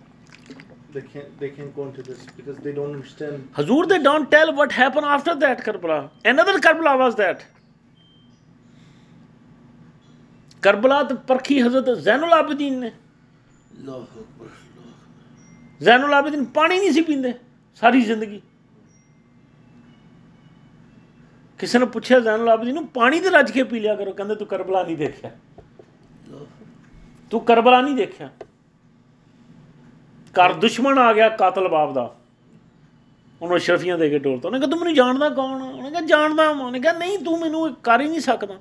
they can't they can't go into this because they don't understand. Hazur, they don't tell what happened after that Karbala. Another Karbala was that. Karbala ਤੇ ਪਰਖੀ ਹਜ਼ਰਤ ਜ਼ੈਨੁਲ ਆਬਦੀਨ ਨੇ ਜ਼ੈਨੁਲ ਆਬਦੀਨ ਪਾਣੀ ਨਹੀਂ ਸੀ ਪੀਂਦੇ ਸਾਰੀ ਜ਼ਿੰਦਗੀ ਕਿਸੇ ਨੇ ਪੁੱਛਿਆ ਜ਼ੈਨੁਲ ਆਬਦੀਨ ਨੂੰ ਪਾਣੀ ਤੇ ਰੱਜ ਕੇ ਪੀ ਲਿਆ ਕਰੋ ਕਹਿੰਦੇ ਤੂੰ ਕਰਬਲਾ ਨਹੀਂ ਦੇਖਿਆ ਤੂੰ ਕਰਬਲਾ ਨਹੀਂ ਦੇਖਿਆ ਘਰ ਦੁਸ਼ਮਣ ਆ ਗਿਆ ਕਾਤਲ ਬਾਪ ਦਾ। ਉਹਨੂੰ ਅਸ਼ਰਫੀਆਂ ਦੇ ਕੇ ਟੋਲਤਾ ਉਹਨੇ ਕਿਹਾ, ਤੂੰ ਮੈਨੂੰ ਜਾਣਦਾ ਕੌਣ ਆ? ਉਹਨੇ ਕਿਹਾ, ਜਾਣਦਾ ਮੈਂ ਉਹਨੇ ਕਿਹਾ, ਨਹੀਂ, ਤੂੰ ਮੈਨੂੰ ਇਹ ਕਰ ਹੀ ਨਹੀਂ ਸਕਦਾ।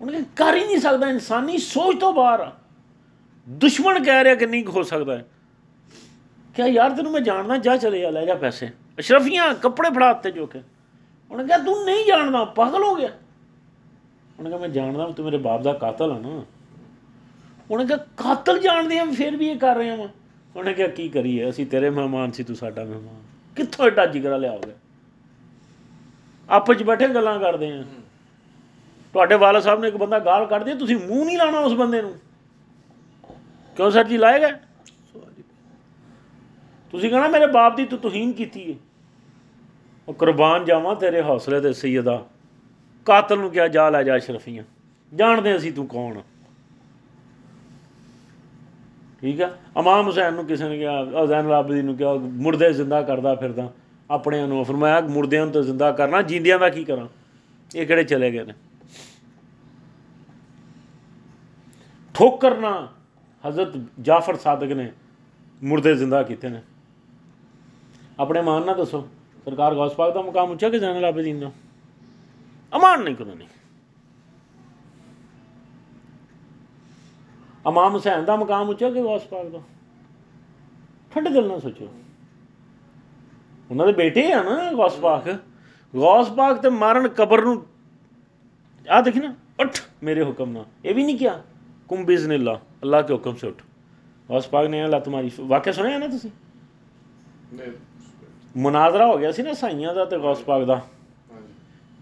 ਉਹਨੇ ਕਿਹਾ, ਕਰ ਹੀ ਨਹੀਂ ਸਕਦਾ, ਇਨਸਾਨੀ ਸੋਚ ਤੋਂ ਬਾਹਰ ਆ। ਦੁਸ਼ਮਣ ਕਹਿ ਰਿਹਾ ਕਿ ਨਹੀਂ ਹੋ ਸਕਦਾ ਹੈ। ਕਿਹਾ, ਯਾਰ, ਤੈਨੂੰ ਮੈਂ ਜਾਣਦਾ, ਜਾ ਚਲੇ ਜਾ, ਲੈ ਜਾ ਪੈਸੇ। ਅਸ਼ਰਫੀਆਂ ਕੱਪੜੇ ਫੜਾ ਦਿੱਤੇ ਜੋ ਕਿ। ਉਹਨੇ ਕਿਹਾ, ਤੂੰ ਨਹੀਂ ਜਾਣਦਾ, ਪਾਗਲ ਹੋ ਗਿਆ। ਉਹਨੇ ਕਿਹਾ, ਮੈਂ ਜਾਣਦਾ ਤੂੰ ਮੇਰੇ ਬਾਪ ਦਾ ਕਾਤਲ ਆ ਨਾ। ਉਹਨੇ ਕਿਹਾ, ਕਾਤਲ ਜਾਣਦੇ ਆ, ਫਿਰ ਵੀ ਇਹ ਕਰ ਰਹੇ ਆ ਉਹਨੇ ਕਿਹਾ, ਕੀ ਕਰੀਏ? ਅਸੀਂ ਤੇਰੇ ਮਹਿਮਾਨ ਸੀ, ਤੂੰ ਸਾਡਾ ਮਹਿਮਾਨ। ਕਿੱਥੋਂ ਏਡਾ ਜਿਗਰਾ ਲਿਆਓਗੇ ਆਪਸ ਚ ਬੈਠੇ ਗੱਲਾਂ ਕਰਦੇ ਆ। ਤੁਹਾਡੇ ਵਾਲਾ ਸਾਹਿਬ ਨੇ ਇੱਕ ਬੰਦਾ ਗਾਲ ਕੱਢ ਦਿਆ ਤੁਸੀਂ ਮੂੰਹ ਨਹੀਂ ਲਾਣਾ ਉਸ ਬੰਦੇ ਨੂੰ। ਕਿਉਂ ਸਰ ਜੀ ਲਾਏਗਾ ਤੁਸੀਂ ਕਹਣਾ, ਮੇਰੇ ਬਾਪ ਦੀ ਤੂੰ ਤੁਹੀਨ ਕੀਤੀ ਹੈ ਉਹ ਕੁਰਬਾਨ ਜਾਵਾਂ ਤੇਰੇ ਹੌਸਲੇ ਤੇ ਸੈਯਦਾ ਕਾਤਲ ਨੂੰ ਕਿਹਾ, ਜਾ ਲੈ, ਜਾ ਅਸ਼ਰਫੀਆਂ ਜਾਣਦੇ ਅਸੀਂ ਤੂੰ ਕੌਣ ਆ। ਠੀਕ ਆ? ਇਮਾਮ ਹੁਸੈਨ ਨੂੰ ਕਿਸੇ ਨੇ ਕਿਹਾ ਜ਼ੈਨੁਲ ਆਬਦੀਨ ਨੂੰ ਕਿਹਾ ਮੁਰਦੇ ਜ਼ਿੰਦਾ ਕਰਦਾ ਫਿਰਦਾ, ਆਪਣਿਆਂ ਨੂੰ ਫਰਮਾਇਆ, ਮੁਰਦਿਆਂ ਨੂੰ ਤਾਂ ਜ਼ਿੰਦਾ ਕਰਨਾ, ਜਿੰਦਿਆਂ ਦਾ ਕੀ ਕਰਾਂ? ਇਹ ਕਿਹੜੇ ਚਲੇ ਗਏ ਨੇ? ਠੋਕਰ ਨਾ ਹਜ਼ਰਤ ਜਾਫਰ ਸਾਦਕ ਨੇ ਮੁਰਦੇ ਜ਼ਿੰਦਾ ਕੀਤੇ ਨੇ। ਆਪਣੇ ਮਾਨ ਨਾ ਦੱਸੋ, ਸਰਕਾਰ ਗੌਸ ਪਾਕ ਦਾ ਮੁਕਾਮ ਉੱਚਾ ਕਿ ਜ਼ੈਨੁਲ ਆਬਦੀਨ ਦਾ? ਅਮਾਨ ਨਹੀਂ ਕਰਨਾ ਇਮਾਮ ਹੁਸੈਨ ਦਾ ਮੁਕਾਮ ਉੱਚਾ ਕਿ ਗੌਸ ਪਾਕ ਦਾ? ਠੰਡੇ ਦਿਲ ਨਾਲ ਸੋਚੋ। ਉਹਨਾਂ ਦੇ ਬੇਟੇ ਆ ਨਾ ਗੌਸ ਪਾਕ। ਗੌਸ ਪਾਕ ਤੇ ਮਾਰਨ ਕਬਰ ਨੂੰ ਆ ਦੇਖੀ ਨਾ ਉੱਠ ਮੇਰੇ ਹੁਕਮ ਨਾਲ। ਇਹ ਵੀ ਨਹੀਂ ਕਿਹਾ ਕੁਮ ਬਿਜ਼ਨਿल्ला ਅੱਲਾਹ ਕੇ ਹੁਕਮ ਸੇ ਉੱਠ। ਗੌਸ ਪਾਕ ਨੇ ਅੱਲਾਹ ਤੁਹਾਡੀ ਵਾਕਿਆ ਸੁਣਿਆ ਨਾ ਤੁਸੀਂ? ਮੁਨਾਜ਼ਰਾ ਹੋ ਗਿਆ ਸੀ ਨਾ ਸਾਈਆਂ ਦਾ ਤੇ ਗੌਸ ਪਾਕ ਦਾ।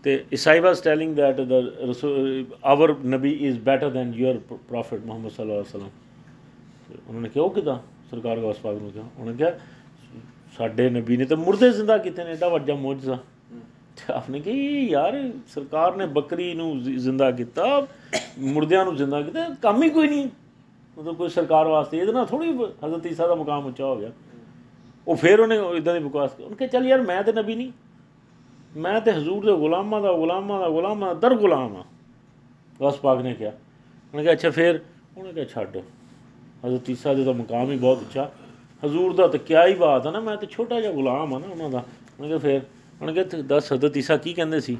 ਤੇ ਇਸਾਈ was telling that the Rasul- our Nabi is better than your prophet Muhammad ਸੱਲੱਲਾਹੁ ਅਲੈਹਿ ਵਸੱਲਮ ਤੇ ਉਹਨਾਂ ਨੇ ਕਿਹਾ ਉਹ ਕਿਦਾਂ ਸਰਕਾਰ ਗੌਸ ਪਾਕ ਨੂੰ ਕਿਹਾ ਉਹਨੇ ਕਿਹਾ ਸਾਡੇ ਨਬੀ ਨੇ ਤਾਂ ਮੁਰਦੇ ਜ਼ਿੰਦਾ ਕੀਤੇ ਨੇ ਏਡਾ ਵੱਡਾ ਮੌਜਜ਼ਾ ਤੇ ਆਪਨੇ ਕਿ ਯਾਰ ਸਰਕਾਰ ਨੇ ਬੱਕਰੀ ਨੂੰ ਜ਼ਿ- ਜ਼ਿੰਦਾ ਕੀਤਾ ਮੁਰਦਿਆਂ ਨੂੰ ਜ਼ਿੰਦਾ ਕੀਤਾ ਕੰਮ ਹੀ ਕੋਈ ਨਹੀਂ ਮਤਲਬ ਕੋਈ ਸਰਕਾਰ ਵਾਸਤੇ ਇਹਦੇ ਨਾਲ ਥੋੜੀ ਹਜ਼ਰਤ ਈਸਾ ਦਾ ਮੁਕਾਮ ਉੱਚਾ ਹੋ ਗਿਆ ਉਹ ਫਿਰ ਉਹਨੇ ਇਦਾਂ ਦੀ ਬਕਵਾਸ ਉਹਨੇ ਕਿਹਾ ਚੱਲ ਯਾਰ ਮੈਂ ਤੇ ਨਬੀ ਨਹੀਂ ਮੈਂ ਤੇ ਹਜ਼ੂਰ ਦੇ ਗੁਲਾਮਾਂ ਦਾ ਗੁਲਾਮਾਂ ਦਾ ਗੁਲਾਮਾਂ ਦਾ ਦਰ ਗੁਲਾਮ ਆ ਗੌਸ ਪਾਕ ਨੇ ਕਿਹਾ। ਉਹਨੇ ਕਿਹਾ ਅੱਛਾ ਫਿਰ? ਉਹਨੇ ਕਿਹਾ ਛੱਡ। ਹਜ਼ਰਤ ਈਸਾ ਦੇ ਤਾਂ ਮੁਕਾਮ ਹੀ ਬਹੁਤ ਉੱਚਾ। ਹਜ਼ੂਰ ਦਾ ਤਾਂ ਕਿਆ ਹੀ ਬਾਤ ਆ ਨਾ ਮੈਂ ਤਾਂ ਛੋਟਾ ਜਿਹਾ ਗੁਲਾਮ ਆ ਨਾ ਉਹਨਾਂ ਦਾ। ਉਹਨੇ ਕਿਹਾ ਫਿਰ? ਉਹਨੇ ਕਿਹਾ ਦੱਸ ਹਜ਼ਰਤ ਈਸਾ ਕੀ ਕਹਿੰਦੇ ਸੀ?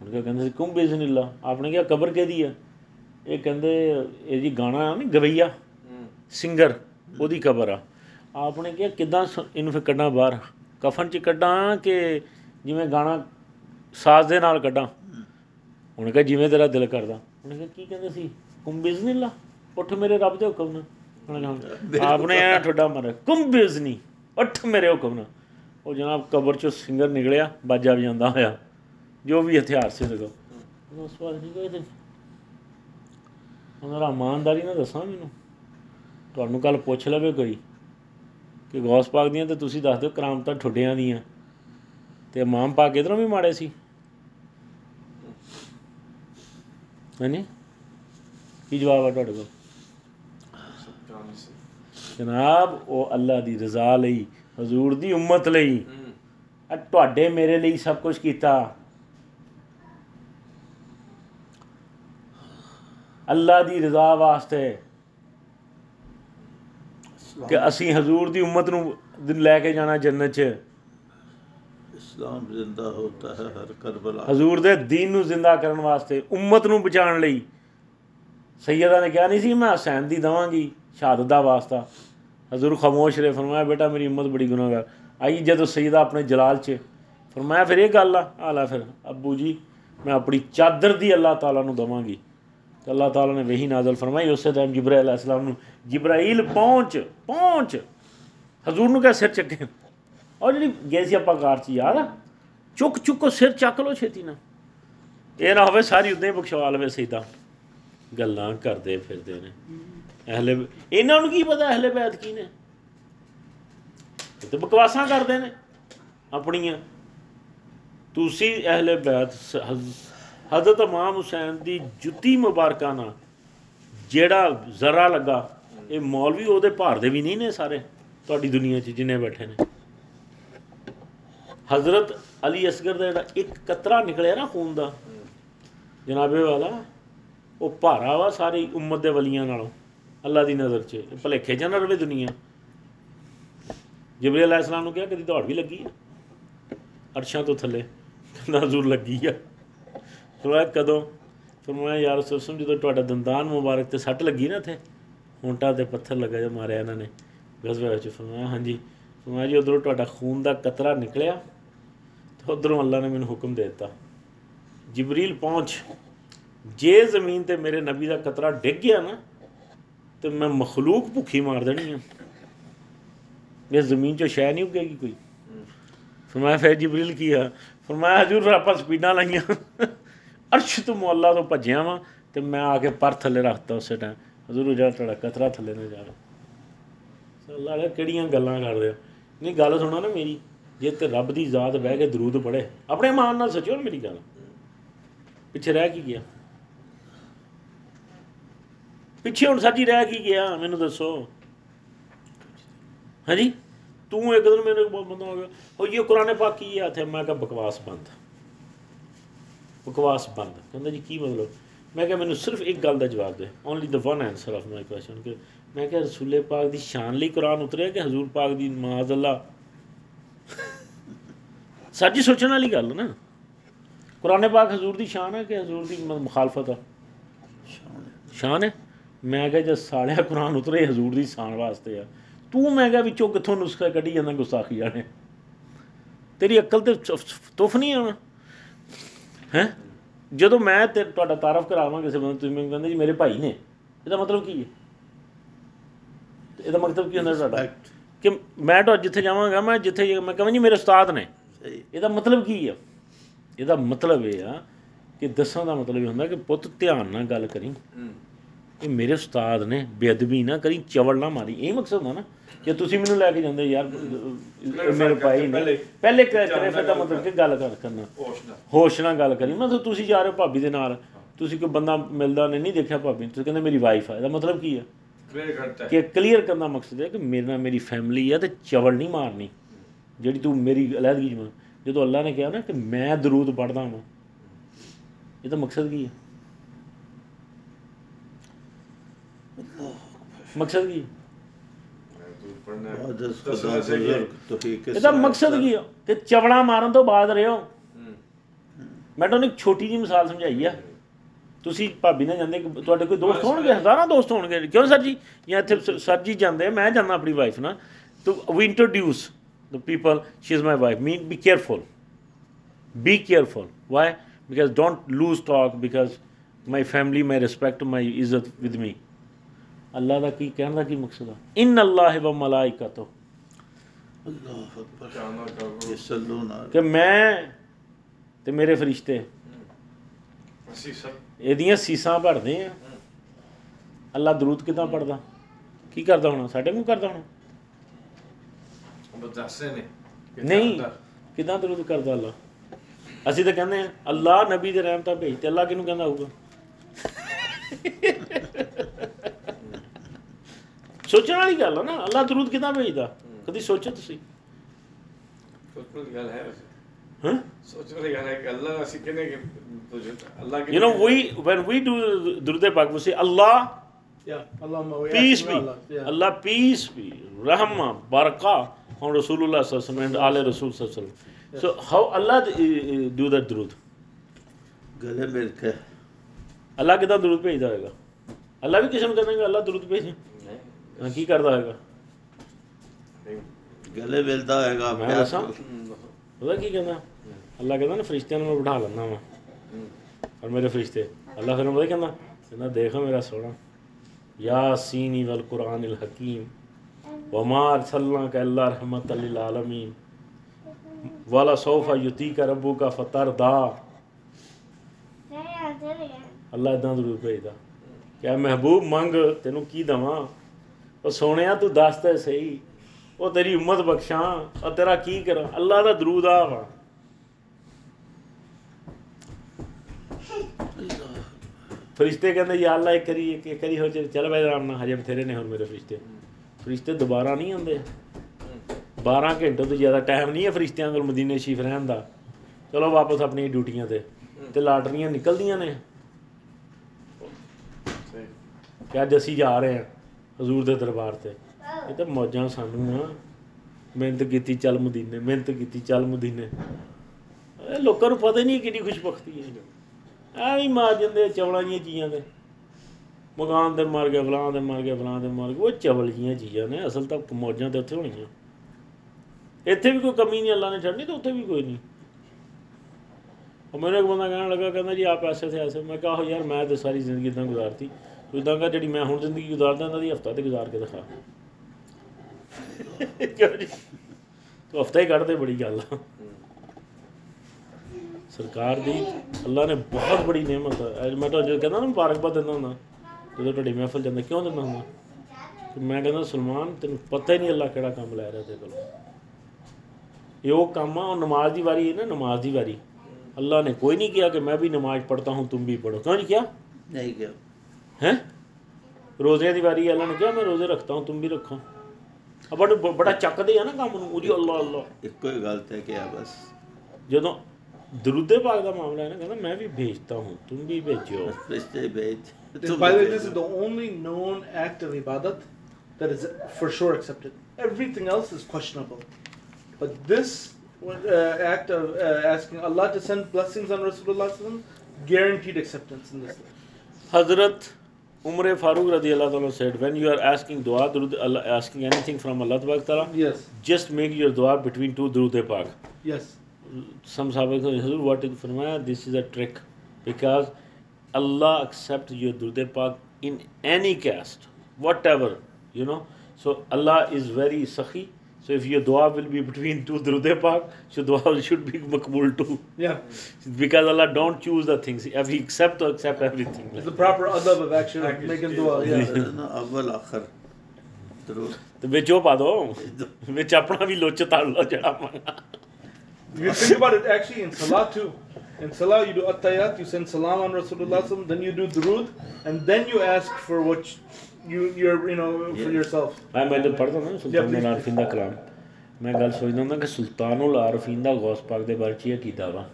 ਉਹਨੇ ਕਿਹਾ ਕਹਿੰਦੇ ਸੀ ਕੁਮ ਬਿਜ਼ਨਿल्ला ਆਪਨੇ ਕਿਹਾ ਕਬਰ ਕਿਹਦੀ ਆ? ਇਹ ਕਹਿੰਦੇ ਇਹ ਜੀ ਗਾਣਾ ਆ ਨਹੀਂ ਗਵਈਆ। ਸਿੰਗਰ ਉਹਦੀ ਕਬਰ ਆ। ਆਪਨੇ ਕਿਹਾ ਕਿਦਾਂ ਇਹਨੂੰ ਫਿਰ ਕੱਢਾਂ ਬਾਹਰ? ਕਫਨ 'ਚ ਕੱਢਾਂ ਕਿ ਜਿਵੇਂ ਗਾਣਾ ਸਾਜ਼ ਦੇ ਨਾਲ ਕੱਢਾਂ। ਉਹਨੇ ਕਿਹਾ ਜਿਵੇਂ ਤੇਰਾ ਦਿਲ ਕਰਦਾ। ਉਹਨੇ ਕਿਹਾ ਕੀ ਕਹਿੰਦੇ ਸੀ? ਕੁਮ ਬਿਜ਼ਨਿल्ला ਉੱਠ ਮੇਰੇ ਰੱਬ ਦੇ ਹੁਕਮ ਨਾਲ। ਉਹਨੇ ਕਿਹਾ ਆਪਨੇ ਆ ਠੋਡਾ ਮਾਰਿਆ ਕੁਮ ਬਿਜ਼ਨੀ ਉੱਠ ਮੇਰੇ ਹੁਕਮ ਨਾਲ। ਉਹ ਜਨਾਬ ਕਬਰ ਚੋਂ ਸਿੰਗਰ ਨਿਕਲਿਆ ਬਾਜਾ ਵਜਾਉਂਦਾ ਹੋਇਆ ਜੋ ਵੀ ਹਥਿਆਰ ਸੀ ਲਗੋ ਉਸ ਬਾਅਦ ਨਹੀਂ ਗਏ ਤੇ ਉਹਨਾਂ ਦਾ ਇਮਾਨਦਾਰੀ ਨਾਲ ਦੱਸਾਂ ਮੈਨੂੰ। ਤੁਹਾਨੂੰ ਕੱਲ ਪੁੱਛ ਲਵੇ ਕੋਈ ਕਿ ਗੌਸ ਪਾਕ ਦੀਆਂ ਤੇ ਤੁਸੀਂ ਦੱਸ ਦਿਓ ਕਰਾਮਤਾਂ ਠੁੱਡਿਆਂ ਦੀਆਂ। ਤੇ ਇਮਾਮ ਪਾਕ ਇਧਰੋਂ ਵੀ ਮਾੜੇ ਸੀ। ਹਾਂਜੀ ਕੀ ਜਵਾਬ ਆ ਤੁਹਾਡੇ ਕੋਲ? ਜਨਾਬ, ਉਹ ਅੱਲਾ ਦੀ ਰਜ਼ਾ ਲਈ, ਹਜ਼ੂਰ ਦੀ ਉਮਤ ਲਈ, ਆ ਤੁਹਾਡੇ ਮੇਰੇ ਲਈ ਸਭ ਕੁਝ ਕੀਤਾ। ਅੱਲਾ ਦੀ ਰਜ਼ਾ ਵਾਸਤੇ ਕਿ ਅਸੀਂ ਹਜ਼ੂਰ ਦੀ ਉਮਤ ਨੂੰ ਲੈ ਕੇ ਜਾਣਾ ਜੰਨਤ 'ਚ। اسلام ਜ਼ਿੰਦਾ ਹੋਤਾ ਹੈ ਹਰ ਕਰਬਲਾ ਹਜ਼ੂਰ ਦੇ دین ਨੂੰ ਜ਼ਿੰਦਾ ਕਰਨ ਵਾਸਤੇ ਉਮਤ ਨੂੰ ਬਚਾਉਣ ਲਈ سیدہ نے کہا نہیں سی، میں حسین دی دواں گی، شہادت دا واسطہ۔ حضور خاموش رہے، فرمایا، بیٹا، میری امت بڑی گناہ گار آئی، جدو سیدہ اپنے جلال چ فرمایا، پھر یہ گل آلہ، پھر ابو جی میں اپنی چادر دی اللہ تعالیٰ نو دواں گی۔ تو اللہ تعالیٰ نے وہی نازل فرمائی، اسی ٹائم جبرائیل علیہ السلام نو جبرائیل پہنچ پہنچ۔ حضور نو کیا سر چکے؟ ਔਰ ਜਿਹੜੀ ਗਏ ਸੀ ਆਪਾਂ ਕਾਰ 'ਚ ਯਾਰ ਚੁੱਕ ਚੁੱਕੋ ਸਿਰ ਚੱਕ ਲੋ ਛੇਤੀ ਨਾਲ। ਇਹ ਨਾ ਹੋਵੇ ਸਾਰੀ ਉਦਾਂ ਹੀ ਬਖਸ਼ਵਾ ਲਵੇ ਸੈਦਾ ਗੱਲਾਂ ਕਰਦੇ ਫਿਰਦੇ ਨੇ। ਅਹਲੇ ਇਹਨਾਂ ਨੂੰ ਕੀ ਪਤਾ ਅਹਲੇ ਬੈਤ ਕੀ ਨੇ? ਇਹ ਤਾਂ ਬਕਵਾਸਾਂ ਕਰਦੇ ਨੇ ਆਪਣੀਆਂ। ਤੁਸੀਂ ਅਹਲੇ ਬੈਤ ਸ- ਹਜ਼- ਹਜ਼ਰਤ ਇਮਾਮ ਹੁਸੈਨ ਦੀ ਜੁੱਤੀ ਮੁਬਾਰਕਾਂ ਨਾਲ ਜਿਹੜਾ ਜ਼ਰਾ ਲੱਗਾ, ਇਹ ਮੌਲਵੀ ਉਹਦੇ ਭਾਰ ਦੇ ਵੀ ਨਹੀਂ ਨੇ ਸਾਰੇ ਤੁਹਾਡੀ ਦੁਨੀਆ 'ਚ ਜਿੰਨੇ ਬੈਠੇ ਨੇ। ਹਜ਼ਰਤ ਅਲੀ ਅਸਗਰ ਦਾ ਜਿਹੜਾ ਇੱਕ ਕਤਰਾ ਨਿਕਲਿਆ ਨਾ ਖੂਨ ਦਾ, ਜਨਾਬੇ ਵਾਲਾ, ਉਹ ਭਾਰਾ ਵਾ ਸਾਰੀ ਉਮਤ ਦੇ ਵਲੀਆਂ ਨਾਲੋਂ, ਅੱਲਾ ਦੀ ਨਜ਼ਰ 'ਚ ਇਹ ਭੁਲੇਖੇ ਜਾਂ ਨਾ ਰਵੇ ਦੁਨੀਆ। ਜਿਬਰੀਲ ਅਲੈਹਿਸ ਸਲਾਮ ਨੂੰ ਕਿਹਾ ਕਦੀ ਦੌੜ ਵੀ ਲੱਗੀ ਆ। ਅਰਸ਼ਾਂ ਤੋਂ ਥੱਲੇ, ਕਹਿੰਦਾ ਹਜ਼ੂਰ ਲੱਗੀ ਆ। ਫਰਮਾਇਆ, ਕਦੋਂ? ਫਰਮਾਇਆ ਯਾਰ ਰਸੂਲ ਜਦੋਂ ਤੁਹਾਡਾ ਦੰਦਾਨ ਮੁਬਾਰਕ ਤੇ ਸੱਟ ਲੱਗੀ ਨਾ ਇੱਥੇ, ਹੋਂਟਾ ਤੇ ਪੱਥਰ ਲੱਗਾ ਜੋ ਮਾਰਿਆ ਇਹਨਾਂ ਨੇ, ਗਜ਼ਵੇ ਵਿੱਚ। ਫਰਮਾਇਆ, ਹਾਂਜੀ। ਫਰਮਾਇਆ ਜੀ, ਉਧਰੋਂ ਤੁਹਾਡਾ ਖੂਨ ਦਾ ਕਤਰਾ ਨਿਕਲਿਆ। ਤੇ ਉਧਰੋਂ ਅੱਲਾ ਨੇ ਮੈਨੂੰ ਹੁਕਮ ਦੇ ਦਿੱਤਾ। ਜਿਬਰੀਲ ਪਹੁੰਚ। ਜੇ ਜ਼ਮੀਨ ਤੇ ਮੇਰੇ ਨਬੀ ਦਾ ਕਤਰਾ ਡਿੱਗ ਗਿਆ ਨਾ, ਤੇ ਮੈਂ ਮਖਲੂਕ ਭੁੱਖੀ ਮਾਰ ਦੇਣੀ ਆ। ਇਹ ਜ਼ਮੀਨ 'ਚੋਂ ਸ਼ੈ ਨਹੀਂ ਉੱਗੇਗੀ ਕੋਈ। ਫਰਮਾਇਆ, ਫਿਰ ਜਿਬਰੀਲ ਕੀ ਆ? ਫਰਮਾਇਆ, ਹਜੂਰ ਆਪਾਂ ਸਪੀਡਾਂ ਲਾਈਆਂ। ਅਰਸ਼ ਤੋਂ ਮੌਲਾ ਤੋਂ ਭੱਜਿਆ ਵਾਂ, ਤੇ ਮੈਂ ਆ ਕੇ ਪਰ ਥੱਲੇ ਰੱਖਤਾ ਉਸੇ ਟਾਈਮ ਹਜ਼ੂਰ ਜਿਹੜਾ ਤੁਹਾਡਾ ਕਤਰਾ ਥੱਲੇ ਨਾ ਜਾਵੇ ਅੱਲਾ ਨੇ ਕਿਹੜੀਆਂ ਗੱਲਾਂ ਕਰਦੇ ਹੋ ਨਹੀਂ, ਗੱਲ ਸੁਣੋ ਨਾ ਮੇਰੀ। ਜੇ ਤੇ ਰੱਬ ਦੀ ਜ਼ਾਤ ਬਹਿ ਕੇ ਦਰੂਦ ਪੜੇ ਆਪਣੇ ਮਾਨ ਨਾਲ ਸੱਚੋ ਨਾ ਮੇਰੀ ਗੱਲ। ਪਿੱਛੇ ਰਹਿ ਕੀ ਗਿਆ? ਪਿੱਛੇ ਹੁਣ ਸੱਚੀ ਰਹਿ ਕੀ ਗਿਆ? ਮੈਨੂੰ ਦੱਸੋ। ਹਾਂਜੀ? ਤੂੰ ਇੱਕ ਦਿਨ ਮੇਰੇ ਕੋਲ ਬੰਦਾ ਹੋ ਗਿਆ। ਉਹ ਇਹ ਕੁਰਾਨ ਪਾਕ ਕੀ ਹੈ ਇੱਥੇ ਮੈਂ ਕਿਹਾ, ਬਕਵਾਸ ਬੰਦ। ਬਕਵਾਸ ਬੰਦ। ਕਹਿੰਦਾ ਜੀ, ਕੀ ਮਤਲਬ? ਮੈਂ ਕਿਹਾ, ਮੈਨੂੰ ਸਿਰਫ ਇੱਕ ਗੱਲ ਦਾ ਜਵਾਬ ਦੇ। Only the one answer of my question ਕਿ ਮੈਂ ਕਿਹਾ, ਰਸੂਲੇ ਪਾਕ ਦੀ ਸ਼ਾਨ ਲਈ ਕੁਰਾਨ ਉਤਰਿਆ ਕਿ ਹਜ਼ੂਰ ਪਾਕ ਦੀ ਮਾਜ਼ ਅੱਲਾ ਸੱਚੀ ਸੋਚਣ ਵਾਲੀ ਗੱਲ ਨਾ। ਕੁਰਾਨ ਪਾਕ ਹਜ਼ੂਰ ਦੀ ਸ਼ਾਨ ਹੈ ਕਿ ਹਜ਼ੂਰ ਦੀ ਮੁਖਾਲਫਤ ਆ? ਸ਼ਾਨ ਹੈ। ਮੈਂ ਕਿਹਾ ਜੇ ਸਾਲਿਆ ਕੁਰਾਨ ਉਤਰੇ ਹਜ਼ੂਰ ਦੀ ਸ਼ਾਨ ਵਾਸਤੇ ਆ। ਤੂੰ ਮੈਂ ਕਿਹਾ ਵਿੱਚੋਂ ਕਿੱਥੋਂ ਨੁਸਖਾ ਕੱਢੀ ਜਾਂਦਾ ਗੁਸਤਾਖੀ ਵਾਲੇ? ਤੇਰੀ ਅਕਲ ਤੇ ਤੁਫ ਨਹੀਂ ਆਉਣਾ? ਹੈ? ਜਦੋਂ ਮੈਂ ਤੇ ਤੁਹਾਡਾ ਤਾਰਫ ਕਰਾਵਾਂ ਕਿਸੇ ਬੰਦੇ ਤੁਸੀਂ ਮੈਨੂੰ ਕਹਿੰਦੇ ਜੀ ਮੇਰੇ ਭਾਈ ਨੇ। ਇਹਦਾ ਮਤਲਬ ਕੀ ਹੈ? ਇਹਦਾ ਮਤਲਬ ਕੀ ਹੁੰਦਾ ਤੁਹਾਡਾ. ਕਿ ਮੈਂ ਤਾਂ ਜਿੱਥੇ ਜਾਵਾਂਗਾ ਮੈਂ ਜਿੱਥੇ ਮੈਂ ਕਹਾਂ ਜੀ ਮੇਰੇ ਉਸਤਾਦ ਨੇ। ਇਹਦਾ ਮਤਲਬ ਕੀ ਆ? ਇਹਦਾ ਮਤਲਬ ਇਹ ਆ ਕਿ ਦੱਸਾਂ ਦਾ ਮਤਲਬ ਇਹ ਹੁੰਦਾ ਕਿ ਪੁੱਤ ਧਿਆਨ ਨਾਲ ਗੱਲ ਕਰੀ। ਇਹ ਮੇਰੇ ਉਸਤਾਦ ਨੇ ਬੇਅਦਬੀ ਨਾ ਕਰੀ ਚਵਲ ਨਾ ਮਾਰੀ। ਇਹ ਮਕਸਦ ਹੁੰਦਾ ਨਾ ਜੇ ਤੁਸੀਂ ਮੈਨੂੰ ਲੈ ਕੇ ਜਾਂਦੇ ਯਾਰ ਮੇਰੇ ਭਾਈ ਨੇ। ਪਹਿਲੇ ਕਰੇ ਫਿਰ ਤਾਂ ਮਤਲਬ ਕਿ ਗੱਲ ਕਰ ਕਰਨਾ। ਹੋਸ਼ ਨਾਲ। ਗੱਲ ਕਰੀ। ਮੈਂ ਤੁਸੀਂ ਜਾ ਰਹੇ ਹੋ ਭਾਬੀ ਦੇ ਨਾਲ। ਤੁਸੀਂ ਕੋਈ ਬੰਦਾ ਮਿਲਦਾ ਨੇ ਨਹੀਂ ਦੇਖਿਆ ਭਾਬੀ ਤੁਸੀਂ ਕਹਿੰਦੇ ਮੇਰੀ ਵਾਈਫ ਆ। ਇਹਦਾ ਮਤਲਬ ਕੀ ਆ? ਕਲੀਅਰ ਕਰਤਾ ਕਿ ਕਲੀਅਰ ਕਰਨ ਦਾ ਮਕਸਦ ਹੈ ਕਿ ਮੇਰੇ ਨਾਲ ਮੇਰੀ ਫੈਮਿਲੀ ਆ ਤੇ ਚਵਲ ਨਹੀਂ ਮਾਰਨੀ। ਜਿਹੜੀ ਤੂੰ ਮੇਰੀ ਅਲਹਿਦਗੀ 'ਚ ਵਾ। ਜਦੋਂ ਅੱਲਾ ਨੇ ਕਿਹਾ ਨਾ ਕਿ ਮੈਂ ਦਰੂਦ ਪੜਦਾ ਹਾਂ ਇਹਦਾ ਮਕਸਦ ਕੀ ਹੈ ਮਕਸਦ ਕੀ ਇਹਦਾ ਮਕਸਦ ਕੀ ਹੈ ਕਿ ਚਵਣਾ ਮਾਰਨ ਤੋਂ ਬਾਅਦ ਰਹੋ। ਮੈਂ ਤੁਹਾਨੂੰ ਇੱਕ ਛੋਟੀ ਜੀ ਮਿਸਾਲ ਸਮਝਾਈ ਆ। ਤੁਸੀਂ ਭਾਬੀ ਨਾਲ ਜਾਂਦੇ ਤੁਹਾਡੇ ਕੋਈ ਦੋਸਤ ਹੋਣਗੇ? ਹਜ਼ਾਰਾਂ ਦੋਸਤ ਹੋਣਗੇ। ਕਿਉਂ ਸਰ ਜੀ? ਜਾਂ ਇੱਥੇ ਸਰ ਜੀ ਜਾਂਦੇ ਮੈਂ ਜਾਂਦਾ ਆਪਣੀ ਵਾਈਫ ਨਾਲ। ਤੋ we introduce the people, she's my wife. Mean, be careful. Be careful. Why? Because don't lose talk because my family, my respect, my izzat with me. Allah ਦਾ ਕੀ ਕਹਿਣ ਦਾ ਕੀ ਮਕਸਦ ਆ ਇਨ ਅੱਲਾਹ ਵ ਮਲਾਇਕਤੋ ਅੱਲਾਹ ਅਕਬਰ ਯਸੱਲੂਨ ਕਿ ਮੈਂ ਤੇ ਮੇਰੇ ਫਰਿਸ਼ਤੇ ਸੀਸਾਂ ਇਹਦੀਆਂ ਸੀਸਾਂ ਭਰਦੇ ਆ ਅੱਲਾ ਦਰੂਦ ਕਿਦਾਂ ਪੜਦਾ ਕੀ ਕਰਦਾ ਹੋਣਾ ਸਾਡੇ ਨੂੰ ਕਰਦਾ ਹੋਣਾ ਉਹ ਦੱਸਦੇ ਨੇ ਨਹੀਂ ਕਿਦਾਂ ਦਰੂਦ ਕਰਦਾ ਅੱਲਾ? ਅਸੀਂ ਤਾਂ ਕਹਿੰਦੇ ਆ ਅੱਲਾ ਨਬੀ ਦੇ ਰਹਿਮਤਾਂ ਭੇਜ ਤੇ ਅੱਲਾ ਕਿਹਨੂੰ ਕਹਿੰਦਾ ਹੋਊਗਾ? ਸੋਚਣ ਵਾਲੀ ਗੱਲ ਆ ਨਾ ਅੱਲਾ ਦਰੂਦ ਕਿਦਾਂ ਭੇਜਦਾ? ਕਦੀ ਸੋਚੋ ਤੁਸੀਂ। ਬਿਲਕੁਲ ਗੱਲ ਹੈ ਹਾਂ? ਸੋਚ ਵਾਲੀ ਗੱਲ ਹੈ ਕਿ ਅੱਲਾ ਅਸੀਂ ਕਹਿੰਦੇ ਕਿ ਅੱਲਾ ਕਿ you know we when we do ਦਰੂਦ ਪਾਕ ਵੀ ਸੇ ਅੱਲਾ ਯਾ ਅੱਲਾਹੁਮਾ peace be Allah peace be ਰਹਿਮਾ ਬਰਕਾ। on Rasulullah sallallahu and Ali Rasul sallallahu yes. So how Allah do that درود؟ گلے مل کے. اللہ کتا درود پہ ہی ہوئے گا؟ اللہ بھی قسم کرنے گا اللہ درود پہ ہی ہاں کی کر دائے گا؟ گلے ملتا ہوئے گا میں ایسا ہوتا کی کہنا؟ اللہ کہتا ہے نا فرشتیاں میں بٹھا لنا میں۔ اور میرے فرشتے اللہ پھر پتا کہنا؟ کہنا دیکھا میرا سوڑا یاسینی والقرآن الحکیم۔ ومار صلی کا اللہ رحمت للعالمین والا صوفہ یتی کا ربو کا فطر دا اللہ اداں ضرور بھیجدا کہ محبوب منگ تینوں کی دواں؟ او سونیا تو دس تے صحیح۔ او تیری امت بخشاں۔ او تیرا کی کراں؟ اللہ دا درود آ وا فرشتے کہندے یا اللہ ایک کری ایک کری ہو چل چل بھائی آرام نہ ہجے بتھیرے نے ہن میرے فرشتے۔ ਫਰਿਸ਼ਤੇ ਦੁਬਾਰਾ ਨਹੀਂ ਆਉਂਦੇ। 12 ਘੰਟੇ ਤੋਂ ਜ਼ਿਆਦਾ ਟਾਈਮ ਨਹੀਂ ਹੈ ਫਰਿਸ਼ਤਿਆਂ ਕੋਲ ਮਦੀਨੇ ਸ਼ਰੀਫ ਰਹਿਣ ਦਾ। ਚਲੋ ਵਾਪਸ ਆਪਣੀ ਡਿਊਟੀਆਂ ਤੇ। ਤੇ ਲਾਟਰੀਆਂ ਨਿਕਲਦੀਆਂ ਨੇ। ਸਹੀ ਕਿ ਅੱਜ ਅਸੀਂ ਜਾ ਰਹੇ ਹਾਂ ਹਜ਼ੂਰ ਦੇ ਦਰਬਾਰ ਤੇ। ਇਹ ਤਾਂ ਮੌਜਾਂ ਸਾਨੂੰ ਆ। ਮਿਹਨਤ ਕੀਤੀ, ਚੱਲ ਮਦੀਨੇ, ਮਿਹਨਤ ਕੀਤੀ, ਚੱਲ ਮਦੀਨੇ। ਇਹ ਲੋਕਾਂ ਨੂੰ ਪਤਾ ਹੀ ਨਹੀਂ ਕਿੰਨੀ ਖੁਸ਼ਬਖਤੀ ਹੈ। ਆ ਵੀ ਮਾਰ ਜਾਂਦੇ ਚਵਲਾਂ ਦੀਆਂ ਚੀਜ਼ਾਂ ਦੇ ਮਕਾਨ ਤੇ ਮਰ ਗਏ ਫਲਾਂ ਤੇ ਮਰ ਗਏ ਫਲਾਂ ਤੇ ਮਰ ਗਏ। ਉਹ ਚਵਲ ਜੀਆਂ ਚੀਜ਼ਾਂ ਨੇ, ਅਸਲ ਤਾਂ ਮੌਜਾਂ ਤੇ ਉੱਥੇ ਹੋਣੀਆਂ। ਇੱਥੇ ਵੀ ਕੋਈ ਕਮੀ ਨਹੀਂ, ਅੱਲਾ ਨੇ ਛੱਡਣੀ ਤੇ ਉੱਥੇ ਵੀ ਕੋਈ ਨਹੀਂ। ਉਹ ਮੈਨੂੰ ਇੱਕ ਬੰਦਾ ਕਹਿਣ ਲੱਗਾ, ਕਹਿੰਦਾ ਜੀ ਆਪ ਐਸੇ ਥੇ ਐਸੇ। ਮੈਂ ਕਿਹਾ, ਆਹੋ ਯਾਰ, ਮੈਂ ਤੇ ਸਾਰੀ ਜ਼ਿੰਦਗੀ ਇਦਾਂ ਗੁਜ਼ਾਰਤੀ। ਤੂੰ ਇਦਾਂ ਕਰ, ਜਿਹੜੀ ਮੈਂ ਹੁਣ ਜ਼ਿੰਦਗੀ ਗੁਜ਼ਾਰਦਾ, ਇਹਨਾਂ ਦੀ ਹਫਤਾ ਤੇ ਗੁਜ਼ਾਰ ਕੇ ਦਿਖਾ। ਕਿਉਂ ਜੀ? ਤੂੰ ਹਫਤਾ ਹੀ ਕੱਢ ਦੇ ਬੜੀ ਗੱਲ ਆ। ਸਰਕਾਰ ਦੀ, ਅੱਲਾ ਨੇ ਬਹੁਤ ਬੜੀ ਨਿਆਮਤ ਹੈ ਅੱਜ ਮੈਂ ਤੁਹਾਨੂੰ ਕਹਿੰਦਾ ਨਾ, ਮੁਬਾਰਕਬਾਦ ਦਿੰਦਾ ਹੁੰਦਾ। ਜਦੋਂ ਤੁਹਾਡੀ ਮਹਿਫਲ ਜਾਂਦਾ ਕਿਉਂ ਜਾਂਦਾ ਹੁੰਦਾ? ਤੇ ਮੈਂ ਕਹਿੰਦਾ ਸੁਲਮਾਨ ਤੈਨੂੰ ਪਤਾ ਹੀ ਨਹੀਂ ਅੱਲਾ ਕਿਹੜਾ ਕੰਮ ਲੈ ਰਿਹਾ ਤੇ ਕੋਲੋਂ। ਇਹ ਉਹ ਕੰਮ ਆ ਉਹ ਨਮਾਜ਼ ਦੀ ਵਾਰੀ ਹੈ ਨਾ ਨਮਾਜ਼ ਦੀ ਵਾਰੀ। ਅੱਲਾ ਨੇ ਕੋਈ ਨਹੀਂ ਕਿਹਾ ਕਿ ਮੈਂ ਵੀ ਨਮਾਜ਼ ਪੜ੍ਹਤਾ ਹੂੰ ਤੁਮ ਵੀ ਪੜੋ ਕਿਉਂ ਨਹੀਂ ਕਿਹਾ? ਨਹੀਂ ਕਿਹਾ। ਹੈ? ਰੋਜ਼ੇ ਦੀ ਵਾਰੀ ਅੱਲਾ ਨੇ ਕਿਹਾ ਮੈਂ ਰੋਜ਼ੇ ਰੱਖਤਾ ਹੂੰ ਤੁਮ ਵੀ ਰੱਖੋ। ਬੜਾ ਬੜਾ ਚੱਕਦੇ ਆ ਨਾ ਕੰਮ ਨੂੰ ਉਹਦੀ ਅੱਲਾ ਅੱਲਾ। ਇੱਕੋ ਹੀ ਗਲਤ ਹੈ ਕਿ ਆ ਬਸ। ਜਦੋਂ ਦਰੂਦੇ ਪਾਕ ਦਾ ਮਾਮਲਾ ਹੈ ਨਾ ਕਹਿੰਦਾ ਮੈਂ ਵੀ ਭੇਜਤਾ ਹੂੰ ਤੁਮ ਵੀ ਭੇਜਿਓ। ਫਰਿਸ਼ਤੇ ਭੇਜ This, by the way, this is the only known act of ibadat that is for sure accepted. Everything else is questionable. But this uh, act of uh, asking Allah to send blessings on Rasulullah sallallahu alaihi wasallam, guaranteed acceptance in this. life. Hazrat Umar Farooq radiallahu anhu said, when you are asking dua, durud, Allah, asking anything from Allah Tabarak Ta'ala, Yes. just make your dua between two durud pak. Yes. Some Sahaba said, Hazur, what is Farmaya? This is a trick. Because Allah accepts your durud pak in any caste, whatever, you know. So Allah is very sakhi. So if your dua will be between two durud pak, so dua should be makbul too. Yeah. Because Allah don't choose the things. If He accept to accept everything. It's the proper adab of actually Package making deal. dua. Yeah. ਨਾ ਅਵਲ ਆਖਰ ਦਰੂਦ ਤੇ ਵਿੱਚ ਉਹ ਪਾ ਦੋ ਵਿੱਚ ਆਪਣਾ ਵੀ ਲੁੱਚ ਤੜ ਲਓ ਜਿਹੜਾ ਮੰਗਾ You think about it actually in Salah too. In Salah, you do attayat, you send salam on Rasulullah, then you do durood, and then you ask for what you, you're, you know, for Yeah. yourself. ਮੈਂ ਮੈਨੂੰ ਪੜ੍ਹਦਾ ਨਾ ਸੁਲਤਾਨ. ਆਰਫੀਨ ਦਾ ਕਲਾਮ ਮੈਂ ਗੱਲ ਸੋਚਦਾ ਹੁੰਦਾ ਕਿ ਸੁਲਤਾਨੁਲ ਆਰਫੀਨ ਦਾ ਗੌਸ ਪਾਕ ਦੇ ਬਾਰੇ ਕੀ ਅਕੀਦਾ ਵਾ